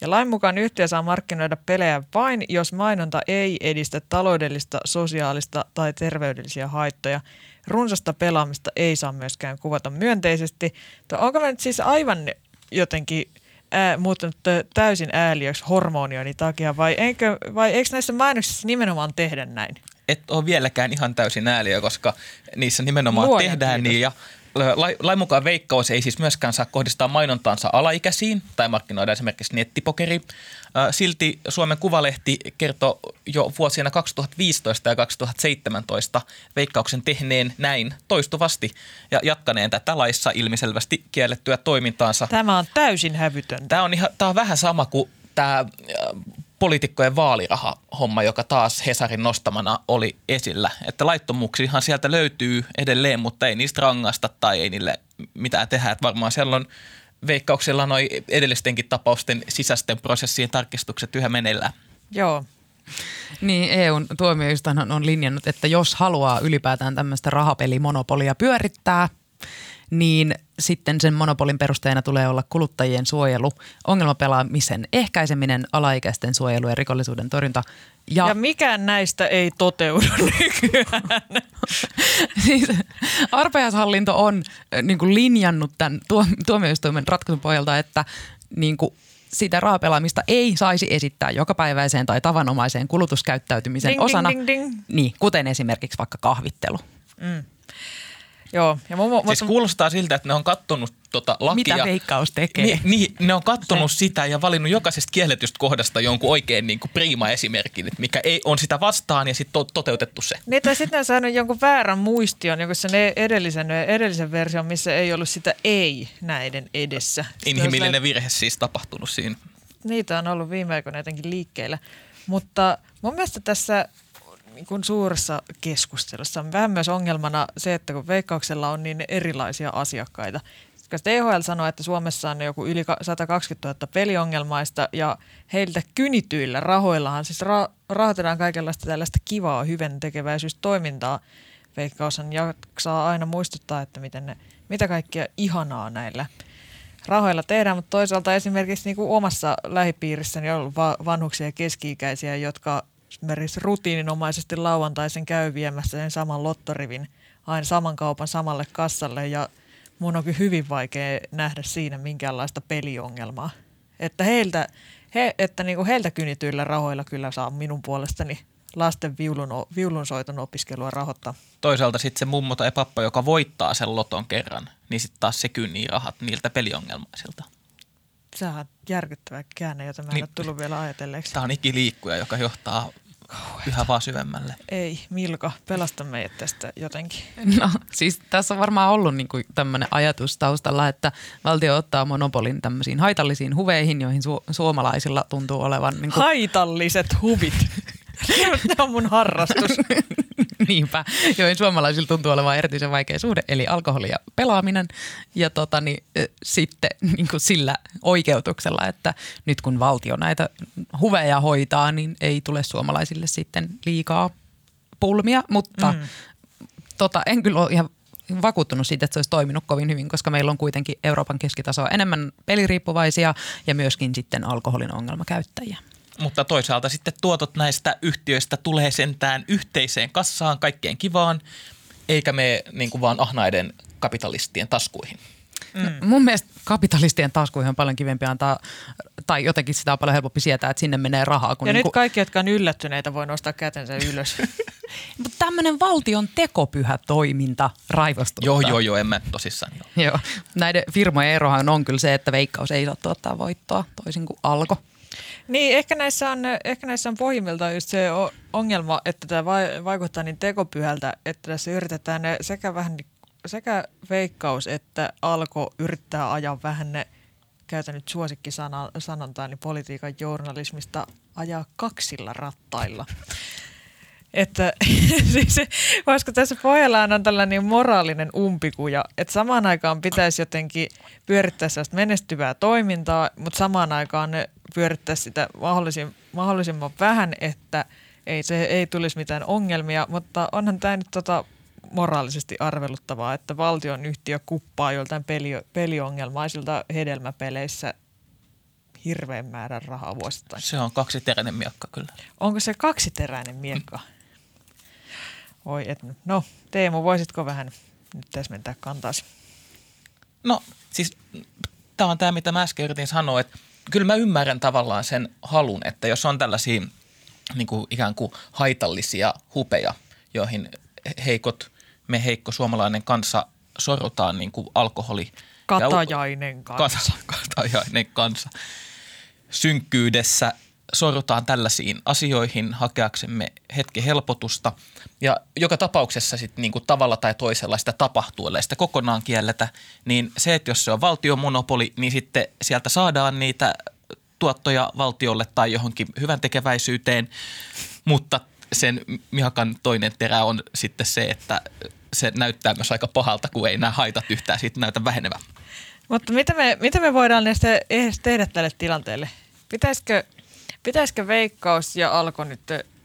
Ja lain mukaan yhtiö saa markkinoida pelejä vain, jos mainonta ei edistä taloudellista, sosiaalista tai terveydellisiä haittoja. Runsasta pelaamista ei saa myöskään kuvata myönteisesti. Onko mä nyt siis aivan jotenkin ää, muuttunut täysin ääliöksi hormonioinnin takia vai, eikö, vai eikö näissä mainoksissa nimenomaan tehdä näin? Et ole vieläkään ihan täysin ääliö, koska niissä nimenomaan Luojan tehdään kiitos. niin ja Lain lai mukaan veikkaus ei siis myöskään saa kohdistaa mainontaansa alaikäisiin tai markkinoida esimerkiksi nettipokeri. Silti Suomen Kuvalehti kertoo jo vuosina 2015 ja 2017 veikkauksen tehneen näin toistuvasti ja jatkaneen tätä laissa ilmiselvästi kiellettyä toimintaansa. Tämä on täysin hävytöntä. Tämä on, ihan, tämä on vähän sama kuin tämä poliitikkojen vaaliraha-homma, joka taas Hesarin nostamana oli esillä. Että laittomuuksiahan sieltä löytyy edelleen, mutta ei niistä rangasta tai ei niille mitään tehdä. Että varmaan siellä on veikkauksella noin edellistenkin tapausten sisäisten prosessien tarkistukset yhä meneillään. Joo. Niin, EUn tuomioistuin on linjannut, että jos haluaa ylipäätään tämmöistä rahapelimonopolia pyörittää – niin sitten sen monopolin perusteena tulee olla kuluttajien suojelu, ongelmapelaamisen ehkäiseminen, alaikäisten suojelu ja rikollisuuden torjunta. Ja, ja mikään näistä ei toteudu nykyään. siis arpajaishallinto on niin kuin linjannut tämän tuomioistuimen ratkaisun pohjalta, että niin kuin sitä raapelaamista ei saisi esittää jokapäiväiseen tai tavanomaiseen kulutuskäyttäytymisen ding, osana, ding, ding, ding. Niin, kuten esimerkiksi vaikka kahvittelu. Mm. Joo. Ja mun, siis kuulostaa siltä, että ne on kattonut tota lakia. Mitä veikkaus tekee? Niin, niin ne on kattonut Se. sitä ja valinnut jokaisesta kielletystä kohdasta jonkun oikein niin kuin prima esimerkin, että mikä ei, on sitä vastaan ja sitten to, toteutettu se. Niin, tai sitten ne on saanut jonkun väärän muistion, joku sen edellisen, edellisen version, missä ei ollut sitä ei näiden edessä. Inhimillinen virhe siis tapahtunut siinä. Niitä on ollut viime aikoina jotenkin liikkeellä. Mutta mun mielestä tässä niin kuin suuressa keskustelussa on vähän myös ongelmana se, että kun veikkauksella on niin erilaisia asiakkaita. Koska THL sanoo, että Suomessa on joku yli 120 000 peliongelmaista ja heiltä kynityillä rahoillahan siis ra- rahoitetaan kaikenlaista tällaista kivaa, hyvän tekeväisyystoimintaa. Veikkaushan jaksaa aina muistuttaa, että miten ne, mitä kaikkia ihanaa näillä rahoilla tehdään, mutta toisaalta esimerkiksi niin kuin omassa lähipiirissäni on ollut vanhuksia ja keski-ikäisiä, jotka esimerkiksi rutiininomaisesti lauantaisen käy viemässä sen saman lottorivin aina saman kaupan samalle kassalle ja mun on kyllä hyvin vaikea nähdä siinä minkäänlaista peliongelmaa. Että heiltä, he, että niinku heiltä kynityillä rahoilla kyllä saa minun puolestani lasten viulun, viulunsoiton opiskelua rahoittaa. Toisaalta sitten se mummo tai pappa, joka voittaa sen loton kerran, niin sitten taas se kynnii rahat niiltä peliongelmaisilta. Sehän on järkyttävä käänne, jota mä en niin, ole tullut vielä ajatelleeksi. Tämä on ikiliikkuja, joka johtaa Kauheeta. yhä vaan syvemmälle. Ei, Milka, pelasta meidät tästä jotenkin. No siis tässä on varmaan ollut niin tämmöinen ajatus taustalla, että valtio ottaa monopolin tämmöisiin haitallisiin huveihin, joihin su- suomalaisilla tuntuu olevan... Niin kuin... Haitalliset huvit. ne on mun harrastus. Niinpä, joihin suomalaisilla tuntuu olevan erityisen vaikea suhde, eli alkoholi ja pelaaminen. Ja tota, niin, sitten niin kuin sillä oikeutuksella, että nyt kun valtio näitä huveja hoitaa, niin ei tule suomalaisille sitten liikaa pulmia, mutta mm. tota, en kyllä ole ihan vakuuttunut siitä, että se olisi toiminut kovin hyvin, koska meillä on kuitenkin Euroopan keskitasoa enemmän peliriippuvaisia ja myöskin sitten alkoholin ongelmakäyttäjiä mutta toisaalta sitten tuotot näistä yhtiöistä tulee sentään yhteiseen kassaan kaikkeen kivaan, eikä me niin kuin vaan ahnaiden kapitalistien taskuihin. Mm. No, mun mielestä kapitalistien taskuihin on paljon kivempi antaa, tai jotenkin sitä on paljon helpompi sietää, että sinne menee rahaa. Kun ja niin nyt kaikki, jotka on yllättyneitä, voi nostaa kätensä ylös. Mutta tämmöinen valtion tekopyhä toiminta raivostuttaa. Joo, joo, joo, en mä tosissaan. Joo. joo. Näiden firmojen erohan on kyllä se, että Veikkaus ei saa tuottaa voittoa, toisin kuin Alko. Niin, ehkä näissä on, ehkä näissä on pohjimmiltaan just se ongelma, että tämä vaikuttaa niin tekopyhältä, että tässä yritetään ne sekä vähän sekä veikkaus että alko yrittää ajaa vähän ne, käytän nyt suosikkisanontaa, niin politiikan journalismista ajaa kaksilla rattailla. Että siis, koska tässä pohjalla on tällainen moraalinen umpikuja, että samaan aikaan pitäisi jotenkin pyörittää sellaista menestyvää toimintaa, mutta samaan aikaan pyörittää sitä mahdollisimman, mahdollisimman vähän, että ei, se ei tulisi mitään ongelmia, mutta onhan tämä nyt tota moraalisesti arveluttavaa, että valtion yhtiö kuppaa joltain peli, peliongelmaisilta hedelmäpeleissä hirveän määrän rahaa vuosittain. Se on kaksiteräinen miekka kyllä. Onko se kaksiteräinen miekka? Mm. Oi, et, no Teemu, voisitko vähän nyt täsmentää kantaasi? No siis tämä on tämä, mitä mä äsken yritin sanoa, että kyllä mä ymmärrän tavallaan sen halun, että jos on tällaisia niin kuin ikään kuin haitallisia hupeja, joihin heikot, me heikko suomalainen kansa sorrutaan niin kuin alkoholi. Katajainen kansa. Katajainen kansa. Synkkyydessä sorrutaan tällaisiin asioihin hakeaksemme hetki helpotusta. Ja joka tapauksessa sitten niin kuin tavalla tai toisella sitä tapahtuu, ellei sitä kokonaan kielletä, niin se, että jos se on valtion monopoli, niin sitten sieltä saadaan niitä tuottoja valtiolle tai johonkin hyvän tekeväisyyteen, mutta sen mihakan toinen terä on sitten se, että se näyttää myös aika pahalta, kun ei nämä haitat yhtään siitä näytä vähenevän. Mutta mitä me, mitä me voidaan näistä tehdä tälle tilanteelle? Pitäisikö, pitäisikö Veikkaus ja Alko nyt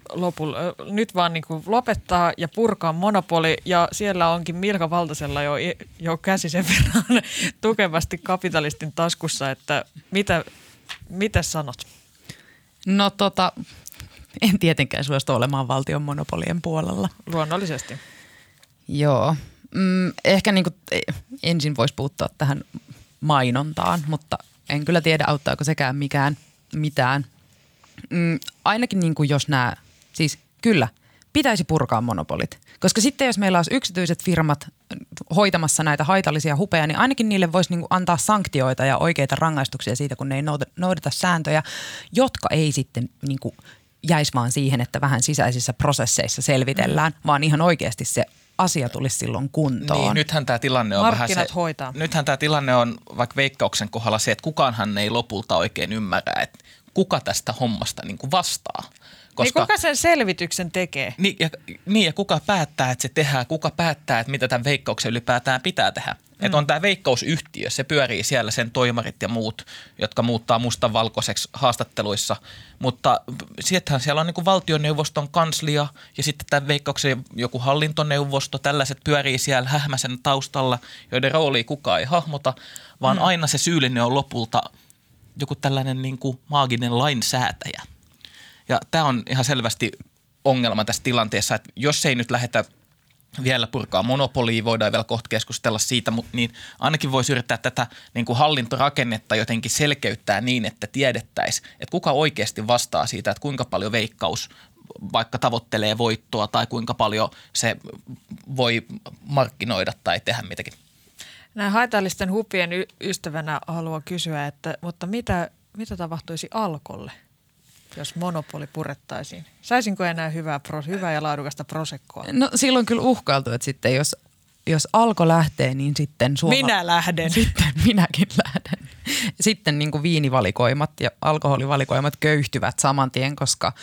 lopulla, nyt vaan niin kuin lopettaa ja purkaa monopoli ja siellä onkin Milka Valtasella jo, jo käsi sen verran tukevasti kapitalistin taskussa, että mitä, mitä sanot? No tota, en tietenkään suostu olemaan valtion monopolien puolella. Luonnollisesti. Joo. Mm, ehkä niin kuin, e, ensin voisi puuttua tähän mainontaan, mutta en kyllä tiedä auttaako sekään mikään mitään. Mm, ainakin niin kuin jos nämä, siis kyllä, pitäisi purkaa monopolit. Koska sitten jos meillä olisi yksityiset firmat hoitamassa näitä haitallisia hupeja, niin ainakin niille voisi niin antaa sanktioita ja oikeita rangaistuksia siitä, kun ne ei noudata sääntöjä, jotka ei sitten niin kuin jäisi vaan siihen, että vähän sisäisissä prosesseissa selvitellään, mm. vaan ihan oikeasti se asia tulisi silloin kuntoon. Niin, nythän tämä tilanne on Markkinat vähän se, hoitaa. Nythän tämä tilanne on vaikka veikkauksen kohdalla se, että kukaanhan ei lopulta oikein ymmärrä, että kuka tästä hommasta niin kuin vastaa. Koska, niin kuka sen selvityksen tekee? Niin ja, niin ja kuka päättää, että se tehdään, kuka päättää, että mitä tämän veikkauksen ylipäätään pitää tehdä. Mm. Että on tämä veikkausyhtiö, se pyörii siellä sen toimarit ja muut, jotka muuttaa mustan valkoiseksi haastatteluissa. Mutta sittenhän siellä on niin kuin valtioneuvoston kanslia ja sitten tämä veikkauksen joku hallintoneuvosto, tällaiset pyörii siellä hähmäsen taustalla, joiden rooli kukaan ei hahmota, vaan mm. aina se syyllinen on lopulta joku tällainen niin kuin maaginen lainsäätäjä. Ja tämä on ihan selvästi ongelma tässä tilanteessa, että jos ei nyt lähdetä vielä purkaa monopolia, voidaan vielä kohta keskustella siitä, mutta niin ainakin voisi yrittää tätä niin kuin hallintorakennetta jotenkin selkeyttää niin, että tiedettäisiin, että kuka oikeasti vastaa siitä, että kuinka paljon veikkaus vaikka tavoittelee voittoa tai kuinka paljon se voi markkinoida tai tehdä mitäkin. Näin haitallisten hupien y- ystävänä haluan kysyä, että mutta mitä, mitä tapahtuisi alkolle – jos monopoli purettaisiin? Saisinko enää hyvää, hyvää ja laadukasta prosekkoa? No silloin kyllä uhkailtu, että sitten jos, jos alko lähtee, niin sitten Suoma... Minä lähden. Sitten minäkin lähden. Sitten niin kuin viinivalikoimat ja alkoholivalikoimat köyhtyvät saman tien, koska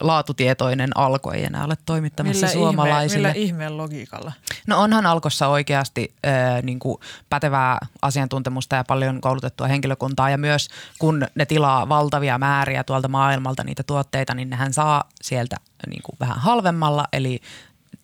laatutietoinen alko ei enää ole toimittamassa millä suomalaisille. Ihme, millä ihmeen logiikalla? No onhan alkossa oikeasti äh, niin kuin pätevää asiantuntemusta ja paljon koulutettua henkilökuntaa ja myös kun ne tilaa valtavia määriä tuolta maailmalta niitä tuotteita, niin nehän saa sieltä niin kuin vähän halvemmalla, eli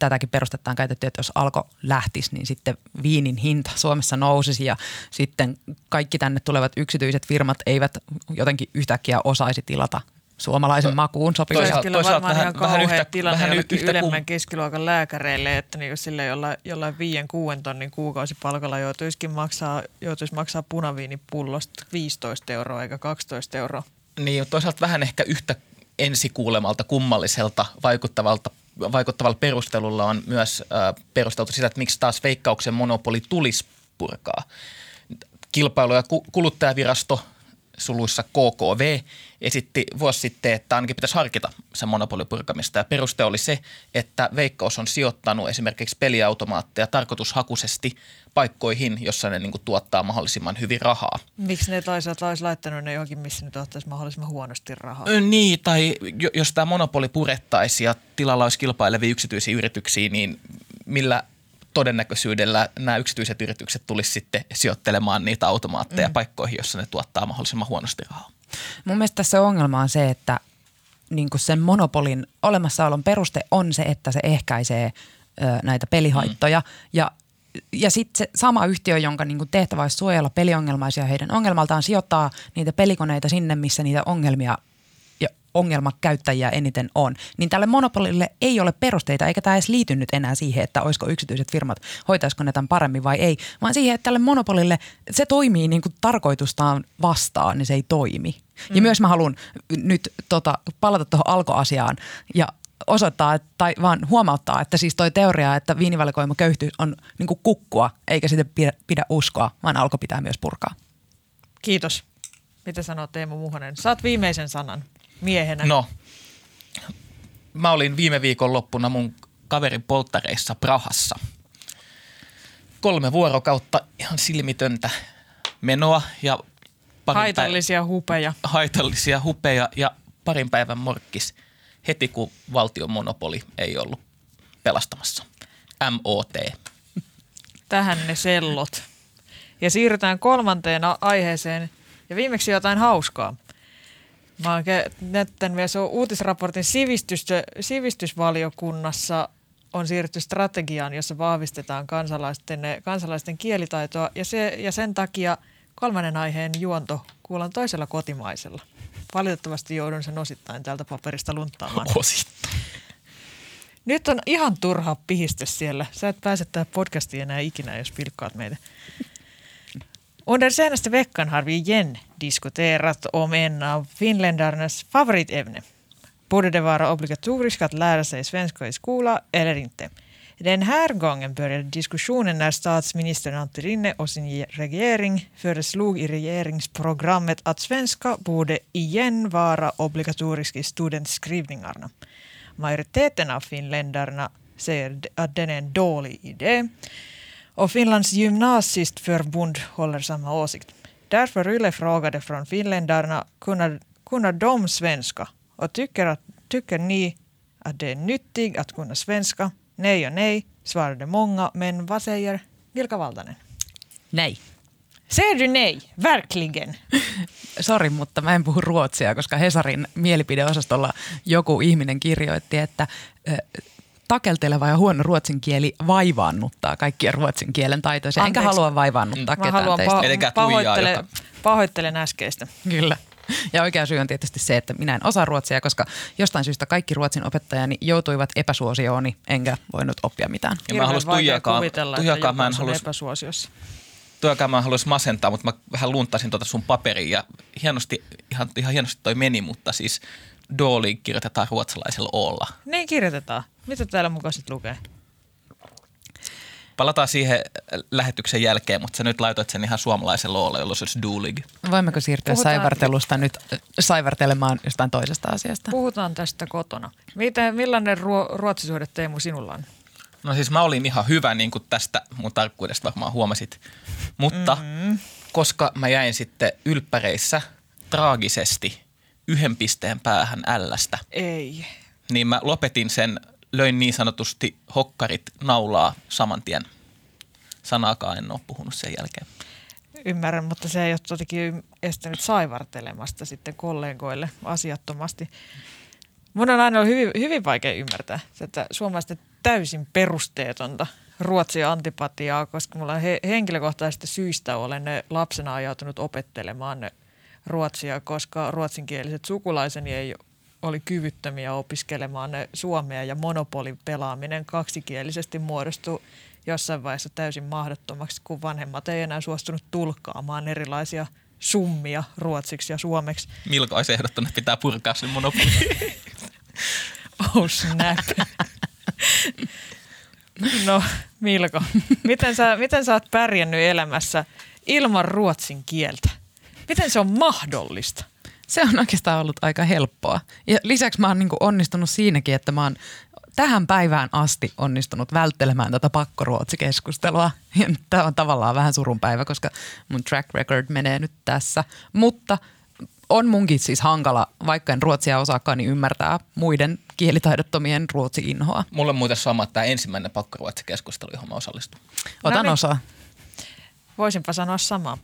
tätäkin perustetta on käytetty, että jos alko lähtisi, niin sitten viinin hinta Suomessa nousisi ja sitten kaikki tänne tulevat yksityiset firmat eivät jotenkin yhtäkkiä osaisi tilata suomalaisen makuun sopivia. Toisaalta, kyllä toisaalta varmaan vähän, ihan vähän yhtä, tilanne vähän yhtä, ylemmän kun... keskiluokan lääkäreille, että niin jos sille jollain, jollain viien kuuden tonnin kuukausipalkalla joutuisikin maksaa, joutuisi maksaa punaviinipullosta 15 euroa eikä 12 euroa. Niin, toisaalta vähän ehkä yhtä ensikuulemalta kummalliselta vaikuttavalta vaikuttavalla perustelulla on myös äh, perusteltu sitä, että miksi taas veikkauksen monopoli tulisi purkaa. Kilpailu- ja kuluttajavirasto suluissa KKV esitti vuosi sitten, että ainakin pitäisi harkita sen monopolin purkamista. Ja peruste oli se, että Veikkaus on sijoittanut esimerkiksi peliautomaatteja tarkoitushakuisesti paikkoihin, jossa ne niin kuin, tuottaa mahdollisimman hyvin rahaa. Miksi ne toisaalta olisi laittanut ne johonkin, missä ne tuottaisi mahdollisimman huonosti rahaa? Niin, tai jos tämä monopoli purettaisiin ja tilalla olisi kilpailevia yksityisiä yrityksiä, niin millä todennäköisyydellä nämä yksityiset yritykset tulisi sitten sijoittelemaan niitä automaatteja mm. paikkoihin, jossa ne tuottaa mahdollisimman huonosti rahaa. Mun mielestä tässä ongelma on se, että niin kuin sen monopolin olemassaolon peruste on se, että se ehkäisee ö, näitä pelihaittoja. Mm. Ja, ja sitten se sama yhtiö, jonka niin kuin tehtävä olisi suojella peliongelmaisia heidän ongelmaltaan, sijoittaa niitä pelikoneita sinne, missä niitä ongelmia ongelmakäyttäjiä eniten on, niin tälle monopolille ei ole perusteita, eikä tämä edes liity nyt enää siihen, että olisiko yksityiset firmat, hoitaisiko ne tämän paremmin vai ei, vaan siihen, että tälle monopolille se toimii niin kuin tarkoitustaan vastaan, niin se ei toimi. Mm. Ja myös mä haluan nyt tota, palata tuohon alkoasiaan ja osoittaa tai vaan huomauttaa, että siis toi teoria, että viinivalikoima köyhty on niin kuin kukkua, eikä sitä pidä, pidä uskoa, vaan alko pitää myös purkaa. Kiitos. Mitä sanoo Teemu Muhonen? Saat viimeisen sanan miehenä. No, mä olin viime viikon loppuna mun kaverin polttareissa Prahassa. Kolme vuorokautta ihan silmitöntä menoa ja Haitallisia hupeja. haitallisia hupeja ja parin päivän morkkis heti kun valtion monopoli ei ollut pelastamassa. MOT. Tähän ne sellot. Ja siirrytään kolmanteen aiheeseen ja viimeksi jotain hauskaa. Mä oon ke- näyttänyt myös uutisraportin sivistys, sivistysvaliokunnassa on siirrytty strategiaan, jossa vahvistetaan kansalaisten, kansalaisten kielitaitoa ja, se, ja sen takia kolmannen aiheen juonto kuullaan toisella kotimaisella. Valitettavasti joudun sen osittain tältä paperista lunttaamaan. Osittain. Nyt on ihan turha pihistä siellä. Sä et pääse tähän podcastiin enää ikinä, jos pilkkaat meitä. Under senaste veckan har vi igen diskuterat om en av finländarnas favoritämne. Borde det vara obligatoriskt att lära sig svenska i skola eller inte? Den här gången började diskussionen när statsministern Antti Rinne och sin regering föreslog i regeringsprogrammet att svenska borde igen vara obligatorisk i studentskrivningarna. Majoriteten av finländarna säger att den är en dålig idé och Finlands gymnasistförbund håller samma åsikt. Därför Yle frågade från finländarna kunna, kunna de svenska och tycker, att, tycker ni att det är nyttigt att kunna svenska? Nej och nej, svarade många, men vad säger Vilka Valtanen? Nej. Säger du nej? Verkligen? Sori, mutta mä en puhu ruotsia, koska Hesarin mielipideosastolla joku ihminen kirjoitti, että takelteleva ja huono ruotsin kieli vaivaannuttaa kaikkia ruotsin kielen taitoisia. Enkä halua vaivaannuttaa Mä ketään haluan teistä. pa- pahoittele, pahoittelen äskeistä. Kyllä. Ja oikea syy on tietysti se, että minä en osaa ruotsia, koska jostain syystä kaikki ruotsin opettajani joutuivat epäsuosiooni, enkä voinut oppia mitään. Ja mä haluaisin Tuijakaan, Tuijakaan joku mä en on sun halus, epäsuosiossa. Tuijakaan mä halus masentaa, mutta mä vähän luntasin tuota sun paperia ja hienosti, ihan, ihan hienosti toi meni, mutta siis Dooli kirjoitetaan ruotsalaisella olla. Niin kirjoitetaan. Mitä täällä mukaan sitten lukee? Palataan siihen lähetyksen jälkeen, mutta sä nyt laitoit sen ihan suomalaisella olla, jolloin se olisi Duolig. Voimmeko siirtyä Puhutaan- saivartelusta nyt ö, saivartelemaan jostain toisesta asiasta? Puhutaan tästä kotona. Miten, millainen ruo- ruotsisuhde Teemu sinulla on? No siis mä olin ihan hyvä, niin kuin tästä mun tarkkuudesta varmaan huomasit. Mutta mm-hmm. koska mä jäin sitten ylppäreissä traagisesti yhden pisteen päähän ällästä, Ei. niin mä lopetin sen, löin niin sanotusti hokkarit naulaa saman tien. Sanaakaan en ole puhunut sen jälkeen. Ymmärrän, mutta se ei ole todellakin estänyt saivartelemasta sitten kollegoille asiattomasti. Mun on aina ollut hyvin, hyvin vaikea ymmärtää, että suomalaisten täysin perusteetonta ruotsia antipatiaa, koska mulla he, henkilökohtaisista syistä olen lapsena ajautunut opettelemaan ruotsia, koska ruotsinkieliset sukulaiseni ei oli kyvyttömiä opiskelemaan ne suomea ja monopolin pelaaminen kaksikielisesti muodostui jossain vaiheessa täysin mahdottomaksi, kun vanhemmat ei enää suostunut tulkkaamaan erilaisia summia ruotsiksi ja suomeksi. Milka olisi ehdottanut, että pitää purkaa sen monopoli. Oh snap. No Milko, miten sä, miten sä oot pärjännyt elämässä ilman ruotsin kieltä? Miten se on mahdollista? Se on oikeastaan ollut aika helppoa. Ja lisäksi mä oon niinku onnistunut siinäkin, että mä oon tähän päivään asti onnistunut välttelemään tätä pakkoruotsikeskustelua. Tämä on tavallaan vähän surunpäivä, koska mun track record menee nyt tässä. Mutta on munkin siis hankala, vaikka en ruotsia osaakaan, niin ymmärtää muiden kielitaidottomien ruotsi-inhoa. Mulla on muuten sama tämä ensimmäinen pakkoruotsikeskustelu, johon mä osallistun. Otan No niin. osaa. Voisinpa sanoa samaa.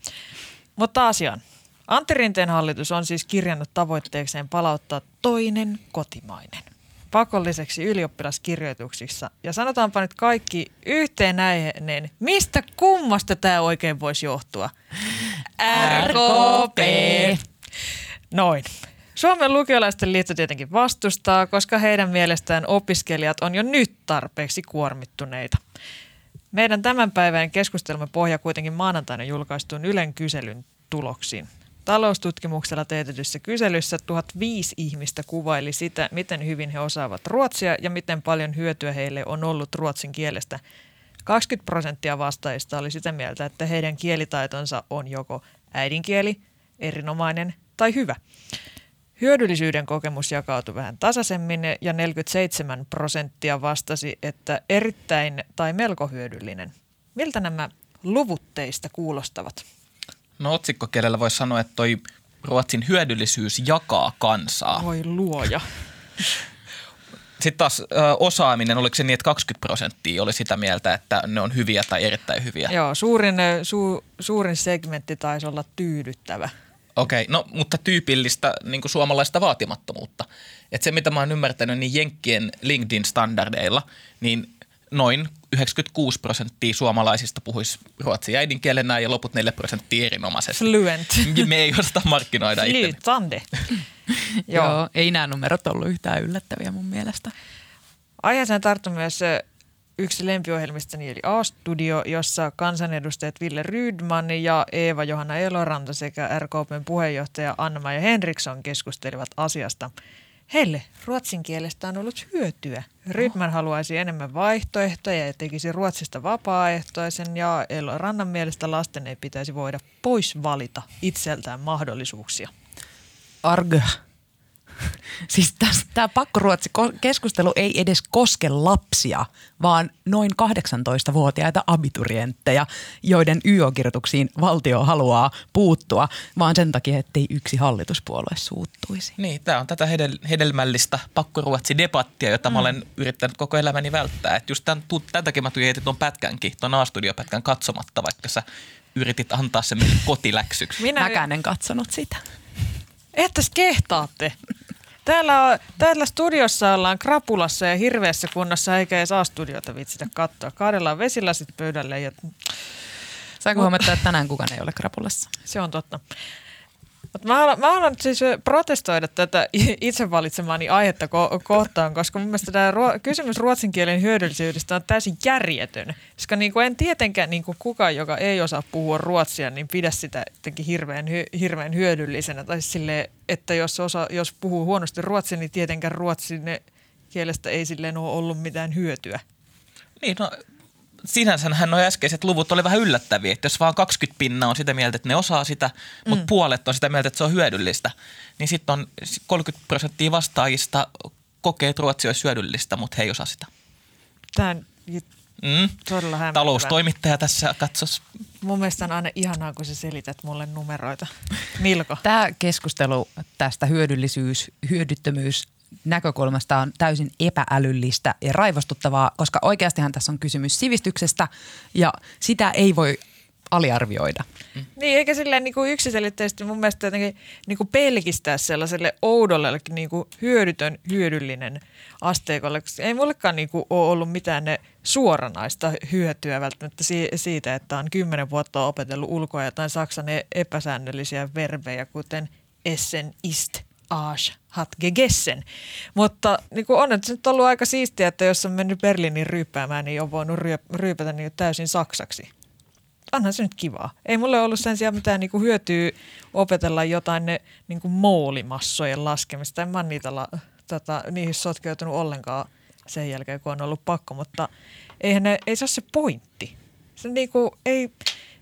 Mutta asiaan. Antti Rinteen hallitus on siis kirjannut tavoitteekseen palauttaa toinen kotimainen pakolliseksi ylioppilaskirjoituksissa. Ja sanotaanpa nyt kaikki yhteen ääneen, mistä kummasta tämä oikein voisi johtua? RKP! Noin. Suomen lukiolaisten liitto tietenkin vastustaa, koska heidän mielestään opiskelijat on jo nyt tarpeeksi kuormittuneita. Meidän tämän päivän keskustelma pohja kuitenkin maanantaina julkaistuun Ylen kyselyn tuloksiin. Taloustutkimuksella teetetyssä kyselyssä 1005 ihmistä kuvaili sitä, miten hyvin he osaavat ruotsia ja miten paljon hyötyä heille on ollut ruotsin kielestä. 20 prosenttia vastaajista oli sitä mieltä, että heidän kielitaitonsa on joko äidinkieli, erinomainen tai hyvä. Hyödyllisyyden kokemus jakautui vähän tasaisemmin ja 47 prosenttia vastasi, että erittäin tai melko hyödyllinen. Miltä nämä luvut teistä kuulostavat? No otsikkokielellä voisi sanoa, että toi Ruotsin hyödyllisyys jakaa kansaa. Voi luoja. Sitten taas ö, osaaminen, oliko se niin, että 20 prosenttia oli sitä mieltä, että ne on hyviä tai erittäin hyviä? Joo, suurin, su, suurin segmentti taisi olla tyydyttävä. Okei, okay, no mutta tyypillistä niin kuin suomalaista vaatimattomuutta. Et se, mitä mä oon ymmärtänyt, niin Jenkkien LinkedIn-standardeilla, niin noin 96 prosenttia suomalaisista puhuisi ruotsin äidinkielenä ja loput 4 prosenttia erinomaisesti. Fluent. Me ei osata markkinoida itse. Joo. Joo, ei nämä numerot ollut yhtään yllättäviä mun mielestä. Aiheeseen tarttu myös yksi lempiohjelmistani eli A-studio, jossa kansanedustajat Ville Rydman ja Eeva-Johanna Eloranta sekä RKPn puheenjohtaja Anna-Maja Henriksson keskustelivat asiasta. Heille ruotsin kielestä on ollut hyötyä. Rydman haluaisi enemmän vaihtoehtoja ja tekisi Ruotsista vapaaehtoisen ja Elorannan mielestä lasten ei pitäisi voida pois valita itseltään mahdollisuuksia. Arg. Siis tämä pakkoruotsi-keskustelu ei edes koske lapsia, vaan noin 18-vuotiaita abiturientteja, joiden YO-kirjoituksiin valtio haluaa puuttua, vaan sen takia, ettei yksi hallituspuolue suuttuisi. Niin, tämä on tätä hedel- hedelmällistä pakkoruotsi-debattia, jota mm. mä olen yrittänyt koko elämäni välttää. Et just tämän, tämän takia mä tulin tuon pätkänkin, tuon A-studiopätkän katsomatta, vaikka sä yritit antaa sen meille kotiläksyksi. Minä... Mäkään en katsonut sitä. Ettäs kehtaatte. Täällä, on, täällä studiossa ollaan krapulassa ja hirveässä kunnossa, eikä edes A-studiota viitsitä katsoa. Kaadellaan vesilasit pöydälle ja Saanko huomata, että tänään kukaan ei ole krapulassa? se on totta. Mut mä, haluan, mä haluan siis protestoida tätä itse valitsemaani aihetta ko- kohtaan, koska mun mielestä tämä ruo- kysymys ruotsin kielen hyödyllisyydestä on täysin järjetön. Koska niin kuin en tietenkään niin kuin kukaan, joka ei osaa puhua ruotsia, niin pidä sitä jotenkin hirveän, hy- hirveän hyödyllisenä. Tai siis silleen, että jos, osa, jos puhuu huonosti ruotsia, niin tietenkään ruotsin kielestä ei silleen ole ollut mitään hyötyä. Niin, no sinänsähän nuo äskeiset luvut oli vähän yllättäviä, että jos vaan 20 pinnaa on sitä mieltä, että ne osaa sitä, mm. mutta puolet on sitä mieltä, että se on hyödyllistä, niin sitten on 30 prosenttia vastaajista kokee, että ruotsi olisi hyödyllistä, mutta he ei osaa sitä. Tämä on Mm. todella. Taloustoimittaja tässä katsos. Mun mielestä on aina ihanaa, kun sä selität mulle numeroita. Milko? Tämä keskustelu tästä hyödyllisyys, hyödyttömyys näkökulmasta on täysin epäälyllistä ja raivostuttavaa, koska oikeastihan tässä on kysymys sivistyksestä ja sitä ei voi aliarvioida. Niin, eikä silleen niin kuin yksiselitteisesti mun mielestä jotenkin niin kuin pelkistää sellaiselle oudolle niin kuin hyödytön, hyödyllinen asteikolle. Ei mullekaan niin kuin ole ollut mitään ne suoranaista hyötyä välttämättä si- siitä, että on kymmenen vuotta opetellut ulkoa jotain saksan e- epäsäännöllisiä verbejä, kuten essen, ist, Arsch hat gegessen. Mutta niin kuin on nyt nyt ollut aika siistiä, että jos on mennyt Berliinin ryyppäämään, niin on voinut ryö- ryypätä niin täysin saksaksi. Onhan se nyt kivaa. Ei mulle ollut sen sijaan mitään niin kuin hyötyä opetella jotain ne niin kuin moolimassojen laskemista. En mä niitä la- tota, niihin sotkeutunut ollenkaan sen jälkeen, kun on ollut pakko, mutta eihän ne, ei se ole se pointti. Se niin kuin, ei,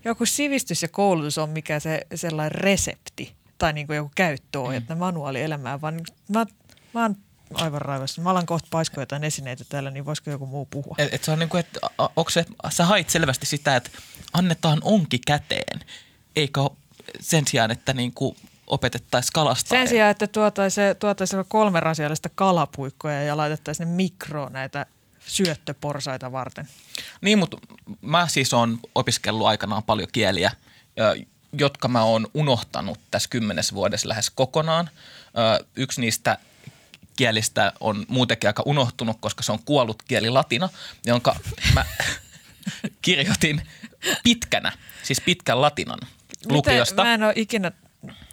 joku sivistys ja koulutus on mikä se sellainen resepti tai niin kuin joku käyttöohje, mm. manuaalielämään, vaan mä, mä oon aivan raivossa. Mä alan kohta paiskoa jotain esineitä täällä, niin voisiko joku muu puhua? Et, et se on niin kuin, että onko se, sä hait selvästi sitä, että annetaan onki käteen, eikä sen sijaan, että niin kuin opetettaisiin kalastaa. Sen sijaan, että tuotaisiin tuotais kolme rasiallista kalapuikkoja ja laitettaisiin ne mikroon näitä syöttöporsaita varten. Niin, mutta mä siis on opiskellut aikanaan paljon kieliä, jotka mä oon unohtanut tässä kymmenes vuodessa lähes kokonaan. Ö, Yksi niistä kielistä on muutenkin aika unohtunut, koska se on kuollut kieli latina, jonka mä kirjoitin pitkänä, siis pitkän latinan lukiosta. Miten, mä en ole ikinä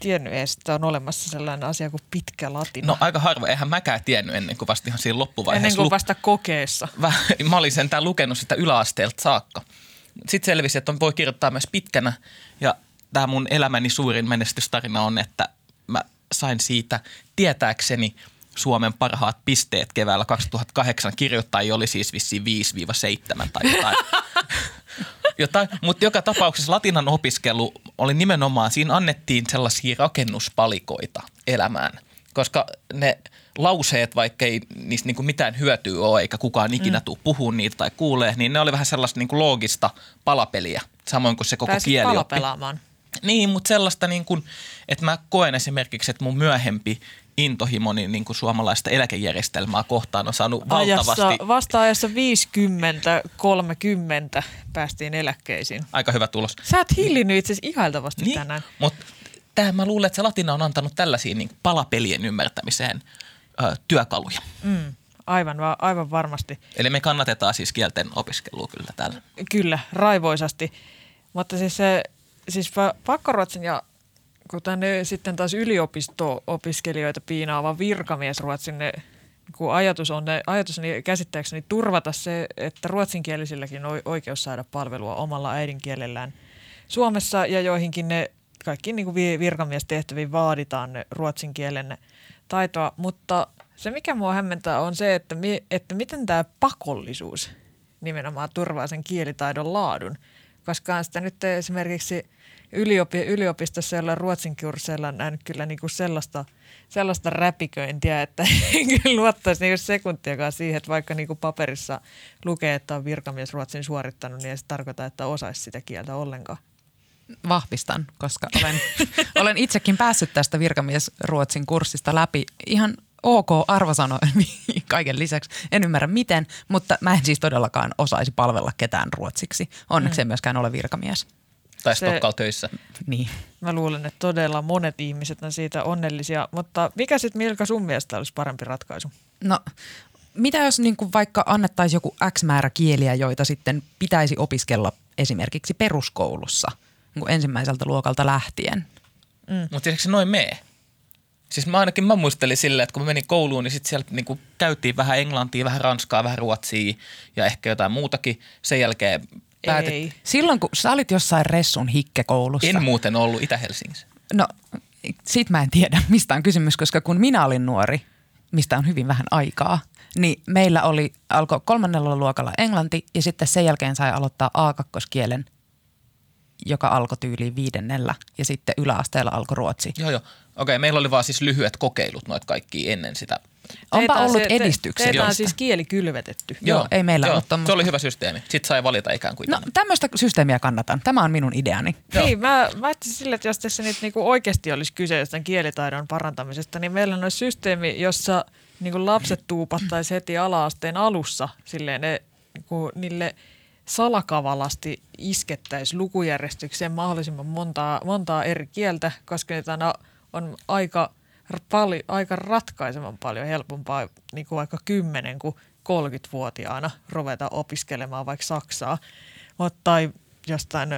tiennyt edes, että on olemassa sellainen asia kuin pitkä latina. No aika harvoin, eihän mäkään tiennyt ennen kuin vasta ihan siinä loppuvaiheessa. Ennen kuin vasta kokeessa. Mä olin sentään lukenut sitä yläasteelta saakka. Sitten selvisi, että on, voi kirjoittaa myös pitkänä tämä mun elämäni suurin menestystarina on, että mä sain siitä tietääkseni Suomen parhaat pisteet keväällä 2008. Kirjoittajia oli siis vissiin 5-7 tai jotain. jotain. Mutta joka tapauksessa latinan opiskelu oli nimenomaan, siinä annettiin sellaisia rakennuspalikoita elämään, koska ne lauseet, vaikka ei niistä niinku mitään hyötyä ole, eikä kukaan ikinä mm. tule puhumaan niitä tai kuulee, niin ne oli vähän sellaista niinku loogista palapeliä, samoin kuin se koko Pääsit kieli palapelaamaan. Niin, mutta sellaista niin kuin, että mä koen esimerkiksi, että mun myöhempi intohimoni niin kuin suomalaista eläkejärjestelmää kohtaan on saanut valtavasti. Ajassa, vasta-ajassa 50-30 päästiin eläkkeisiin. Aika hyvä tulos. Sä oot hillinnyt itse asiassa ihailtavasti Niin, tänään. mutta tähän mä luulen, että se latina on antanut tällaisiin niin palapelien ymmärtämiseen ö, työkaluja. Mm, aivan, va- aivan varmasti. Eli me kannatetaan siis kielten opiskelua kyllä täällä. Kyllä, raivoisasti. Mutta siis se, siis pa- pakkoruotsin ja kun tänne sitten taas yliopisto-opiskelijoita piinaava virkamiesruotsin ne, kun ajatus on, ne, ajatus niin käsittääkseni turvata se, että ruotsinkielisilläkin on oikeus saada palvelua omalla äidinkielellään Suomessa ja joihinkin ne kaikki niin kuin vi- virkamiestehtäviin vaaditaan ne ruotsin kielen taitoa, mutta se mikä mua hämmentää on se, että, mi- että miten tämä pakollisuus nimenomaan turvaa sen kielitaidon laadun, koska sitä nyt esimerkiksi yliopi- yliopistossa jolla ruotsin kursseilla nähnyt kyllä niin kuin sellaista, sellaista räpiköintiä, että en kyllä luottaisi niin sekuntiakaan siihen, että vaikka niin kuin paperissa lukee, että on virkamies ruotsin suorittanut, niin ei se tarkoita, että osaisi sitä kieltä ollenkaan. Vahvistan, koska olen, olen itsekin päässyt tästä virkamiesruotsin kurssista läpi ihan ok arvosanoin kaiken lisäksi. En ymmärrä miten, mutta mä en siis todellakaan osaisi palvella ketään ruotsiksi. Onneksi en myöskään ole virkamies. Tai Stockal töissä. Niin. Mä luulen, että todella monet ihmiset on siitä onnellisia, mutta mikä sitten Milka sun mielestä olisi parempi ratkaisu? No, mitä jos niin kuin vaikka annettaisiin joku X määrä kieliä, joita sitten pitäisi opiskella esimerkiksi peruskoulussa niin kuin ensimmäiseltä luokalta lähtien? Mutta eikö se noin mee? Siis mä ainakin mä muistelin silleen, että kun mä menin kouluun, niin sitten siellä niinku käytiin vähän englantia, vähän ranskaa, vähän ruotsia ja ehkä jotain muutakin. Sen jälkeen päätet... Ei. Silloin kun sä olit jossain Ressun hikkekoulussa. En muuten ollut Itä-Helsingissä. No, sit mä en tiedä, mistä on kysymys, koska kun minä olin nuori, mistä on hyvin vähän aikaa, niin meillä oli, alkoi kolmannella luokalla englanti ja sitten sen jälkeen sai aloittaa A2-kielen, joka alkoi tyyliin viidennellä ja sitten yläasteella alkoi ruotsi. Joo, joo. Okei, meillä oli vaan siis lyhyet kokeilut noita kaikki ennen sitä. Onpa on ollut edistyksellistä. Teitä on siis kieli kylvetetty. Joo, ei meillä joo, ollut tommoista. Se oli hyvä systeemi. Sitten sai valita ikään kuin. No tämmöistä systeemiä kannatan. Tämä on minun ideani. Joo. Niin, mä, mä ajattelin sille, että jos tässä nyt niinku oikeasti olisi kyse jostain kielitaidon parantamisesta, niin meillä olisi systeemi, jossa niinku lapset tuupattaisiin heti ala-asteen alussa silleen ne, niinku, niille salakavalasti iskettäisiin lukujärjestykseen mahdollisimman montaa, montaa eri kieltä, koska niitä aina on aika, pali, aika ratkaisevan paljon helpompaa niin kuin vaikka 10 kuin 30-vuotiaana ruveta opiskelemaan vaikka saksaa. Mut, tai jostain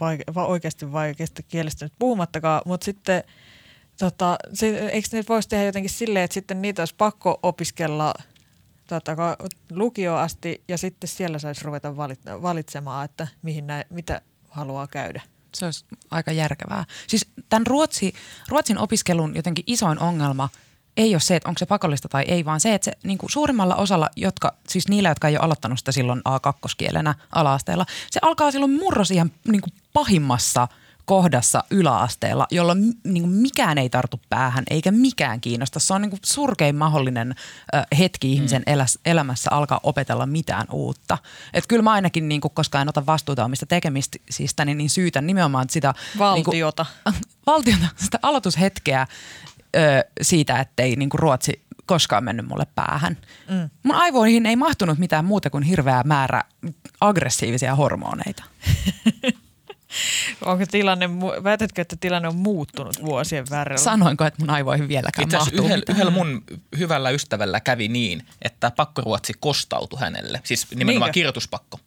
vaike- va- oikeasti vaikeasta kielestä nyt puhumattakaan, mutta sitten tota, se, eikö ne voisi tehdä jotenkin silleen, että sitten niitä olisi pakko opiskella tota, lukioon asti ja sitten siellä saisi ruveta valit- valitsemaan, että mihin nä- mitä haluaa käydä. Se olisi aika järkevää. Siis tämän Ruotsi, Ruotsin opiskelun jotenkin isoin ongelma ei ole se, että onko se pakollista tai ei, vaan se, että se niin kuin suurimmalla osalla, jotka, siis niillä, jotka ei ole aloittanut sitä silloin A2-kielenä ala-asteella, se alkaa silloin murrosiän niin kuin pahimmassa kohdassa yläasteella, jolloin niin kuin mikään ei tartu päähän eikä mikään kiinnosta. Se on niin kuin surkein mahdollinen ö, hetki ihmisen mm. eläs, elämässä alkaa opetella mitään uutta. Et kyllä mä ainakin, niin kuin, koska en ota vastuuta omista tekemisistä, niin, niin syytän nimenomaan sitä Valtiota. Niin kuin, valtiota, sitä aloitushetkeä ö, siitä, ettei niin kuin Ruotsi koskaan mennyt mulle päähän. Mm. Mun aivoihin ei mahtunut mitään muuta kuin hirveä määrä aggressiivisia hormoneita. Onko tilanne, väitätkö, että tilanne on muuttunut vuosien varrella? Sanoinko, että mun aivoihin vieläkään Itse mahtuu yhdellä, yhdellä mun hyvällä ystävällä kävi niin, että pakkoruotsi kostautui hänelle. Siis nimenomaan Niinkö? kirjoituspakko.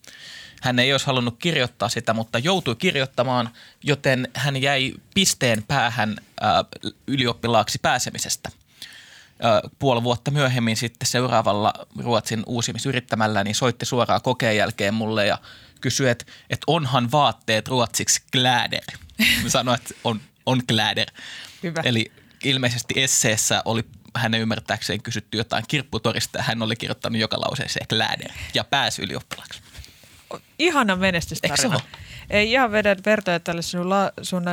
Hän ei olisi halunnut kirjoittaa sitä, mutta joutui kirjoittamaan, joten hän jäi pisteen päähän ää, ylioppilaaksi pääsemisestä. Ää, puoli vuotta myöhemmin sitten seuraavalla Ruotsin uusimisyrittämällä niin soitti suoraan kokeen jälkeen mulle ja kysyi, että, että onhan vaatteet ruotsiksi kläder. Mä sanoin, että on, on kläder. Hyvä. Eli ilmeisesti esseessä oli hänen ymmärtääkseen kysytty jotain kirpputorista ja hän oli kirjoittanut joka lauseeseen kläder ja pääsi ylioppilaaksi. Ihana menestystarina. Ei ihan vedä vertoja tälle sun, la, sun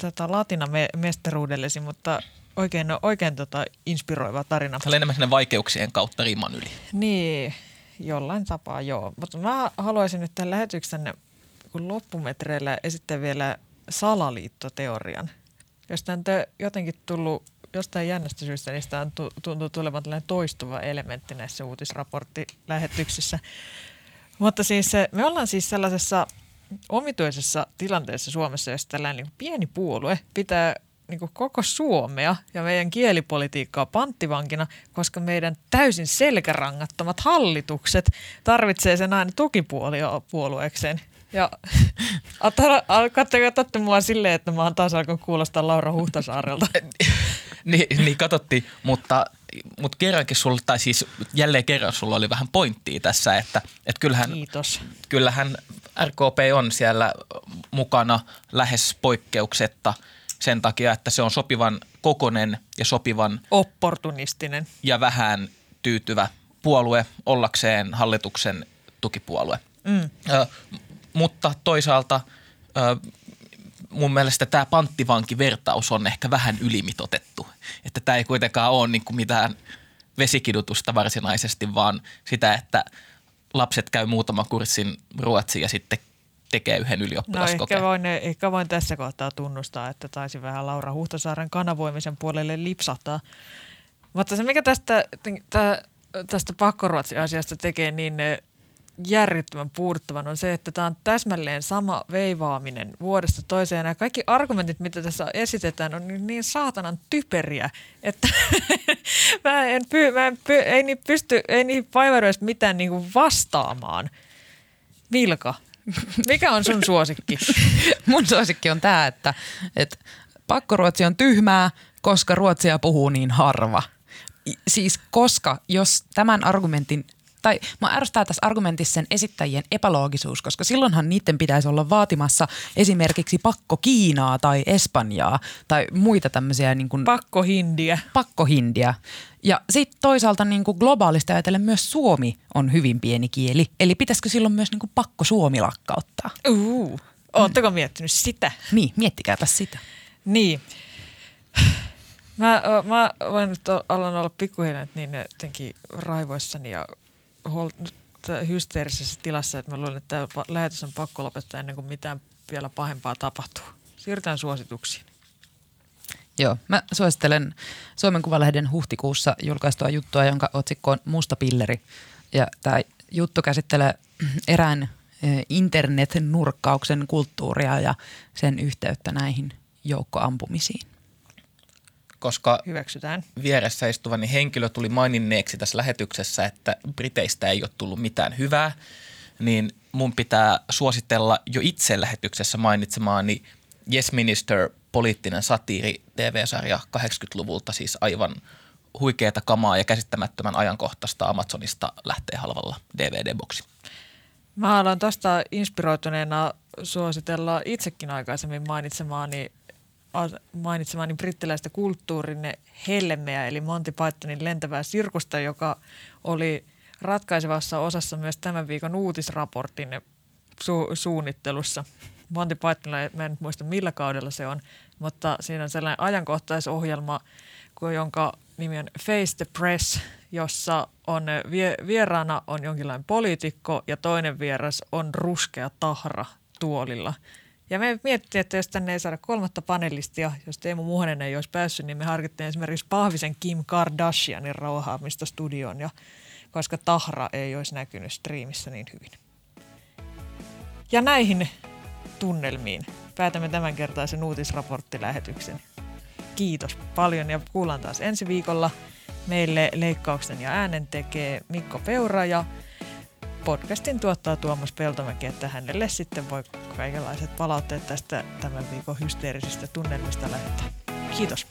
tota, latinamestaruudellesi, mutta oikein, no, oikein tota, inspiroiva tarina. Se oli enemmän sinne vaikeuksien kautta riman yli. Niin, jollain tapaa joo. Mutta mä haluaisin nyt tämän lähetyksen kun loppumetreillä esittää vielä salaliittoteorian. Jos tämä on jotenkin tullut jostain jännästä syystä, sitä on tu- tuntuu tulevan tällainen toistuva elementti näissä uutisraporttilähetyksissä. Mutta siis me ollaan siis sellaisessa omituisessa tilanteessa Suomessa, jossa tällainen niin pieni puolue pitää niin kuin koko Suomea ja meidän kielipolitiikkaa panttivankina, koska meidän täysin selkärangattomat hallitukset tarvitsee sen aina tukipuolueekseen. Ja katsotte mua silleen, että mä oon taas alkanut kuulostaa Laura Huhtasaarelta. niin, niin katsottiin, mutta, mutta kerrankin sulla, tai siis jälleen kerran sulla oli vähän pointtia tässä, että, että kyllähän, Kiitos. kyllähän RKP on siellä mukana lähes poikkeuksetta sen takia, että se on sopivan kokonen ja sopivan Opportunistinen. ja vähän tyytyvä puolue ollakseen hallituksen tukipuolue. Mm. Ö, mutta toisaalta ö, mun mielestä tämä panttivankivertaus on ehkä vähän ylimitotettu. Että tämä ei kuitenkaan ole niin kuin mitään vesikidutusta varsinaisesti, vaan sitä, että lapset käy muutaman kurssin ruotsia ja sitten tekee yhden No ylioppilaskokeen. ehkä voin, ehkä voin tässä kohtaa tunnustaa, että taisi vähän Laura Huhtasaaren kanavoimisen puolelle lipsahtaa. Mutta se, mikä tästä, tä, tästä pakkoruotsi-asiasta tekee niin eh, järjettömän puuduttavan, on se, että tämä on täsmälleen sama veivaaminen vuodesta toiseen. Ja kaikki argumentit, mitä tässä esitetään, on niin- niin saatanan typeriä, että mä en, py, mä en py, ei niin pysty, ei niin vaivaudu mitään niinku vastaamaan. Vilka, mikä on sun suosikki? Mun suosikki on tämä, että, että pakkoruotsi on tyhmää, koska ruotsia puhuu niin harva. Siis koska, jos tämän argumentin tai mä ärsyttää tässä argumentissa sen esittäjien epäloogisuus, koska silloinhan niiden pitäisi olla vaatimassa esimerkiksi pakko Kiinaa tai Espanjaa tai muita tämmöisiä niin kuin Pakkohindiä. pakkohindia. Ja sitten toisaalta niin kuin globaalisti ajatellen myös suomi on hyvin pieni kieli. Eli pitäisikö silloin myös niin kuin pakko suomi lakkauttaa? Uh. Ootteko miettinyt sitä? Niin, miettikääpä sitä. Niin. Mä, mä voin nyt alan olla pikkuhiljaa niin jotenkin raivoissani ja hol- t- hysteerisessä tilassa, että mä luulen, että tämä lähetys on pakko lopettaa ennen kuin mitään vielä pahempaa tapahtuu. Siirrytään suosituksiin. Joo, mä suosittelen Suomen Kuvalehden huhtikuussa julkaistua juttua, jonka otsikko on Musta pilleri. Ja tämä juttu käsittelee erään internet-nurkkauksen kulttuuria ja sen yhteyttä näihin joukkoampumisiin. Koska Hyväksytään. vieressä istuvani henkilö tuli maininneeksi tässä lähetyksessä, että Briteistä ei ole tullut mitään hyvää, niin mun pitää suositella jo itse lähetyksessä mainitsemaani Yes Minister poliittinen satiiri TV-sarja 80-luvulta, siis aivan huikeata kamaa ja käsittämättömän ajankohtaista Amazonista lähtee halvalla DVD-boksi. Mä haluan tuosta inspiroituneena suositella itsekin aikaisemmin mainitsemaani, mainitsemaani brittiläistä kulttuurin helmeä, eli Monty Pythonin lentävää sirkusta, joka oli ratkaisevassa osassa myös tämän viikon uutisraportin su- suunnittelussa. Monty Pythonilla, mä en muista millä kaudella se on, mutta siinä on sellainen ajankohtaisohjelma, jonka nimi on Face the Press, jossa on vie, vieraana on jonkinlainen poliitikko ja toinen vieras on ruskea tahra tuolilla. Ja me mietittiin, että jos tänne ei saada kolmatta panelistia, jos Teemu Muhonen ei olisi päässyt, niin me harkittiin esimerkiksi Pahvisen Kim Kardashianin rauhaamista studioon, ja, koska tahra ei olisi näkynyt striimissä niin hyvin. Ja näihin tunnelmiin päätämme tämänkertaisen uutisraporttilähetyksen. Kiitos paljon ja kuullaan taas ensi viikolla. Meille leikkauksen ja äänen tekee Mikko Peura ja podcastin tuottaa Tuomas Peltomäki, että hänelle sitten voi kaikenlaiset palautteet tästä tämän viikon hysteerisistä tunnelmista lähettää. Kiitos.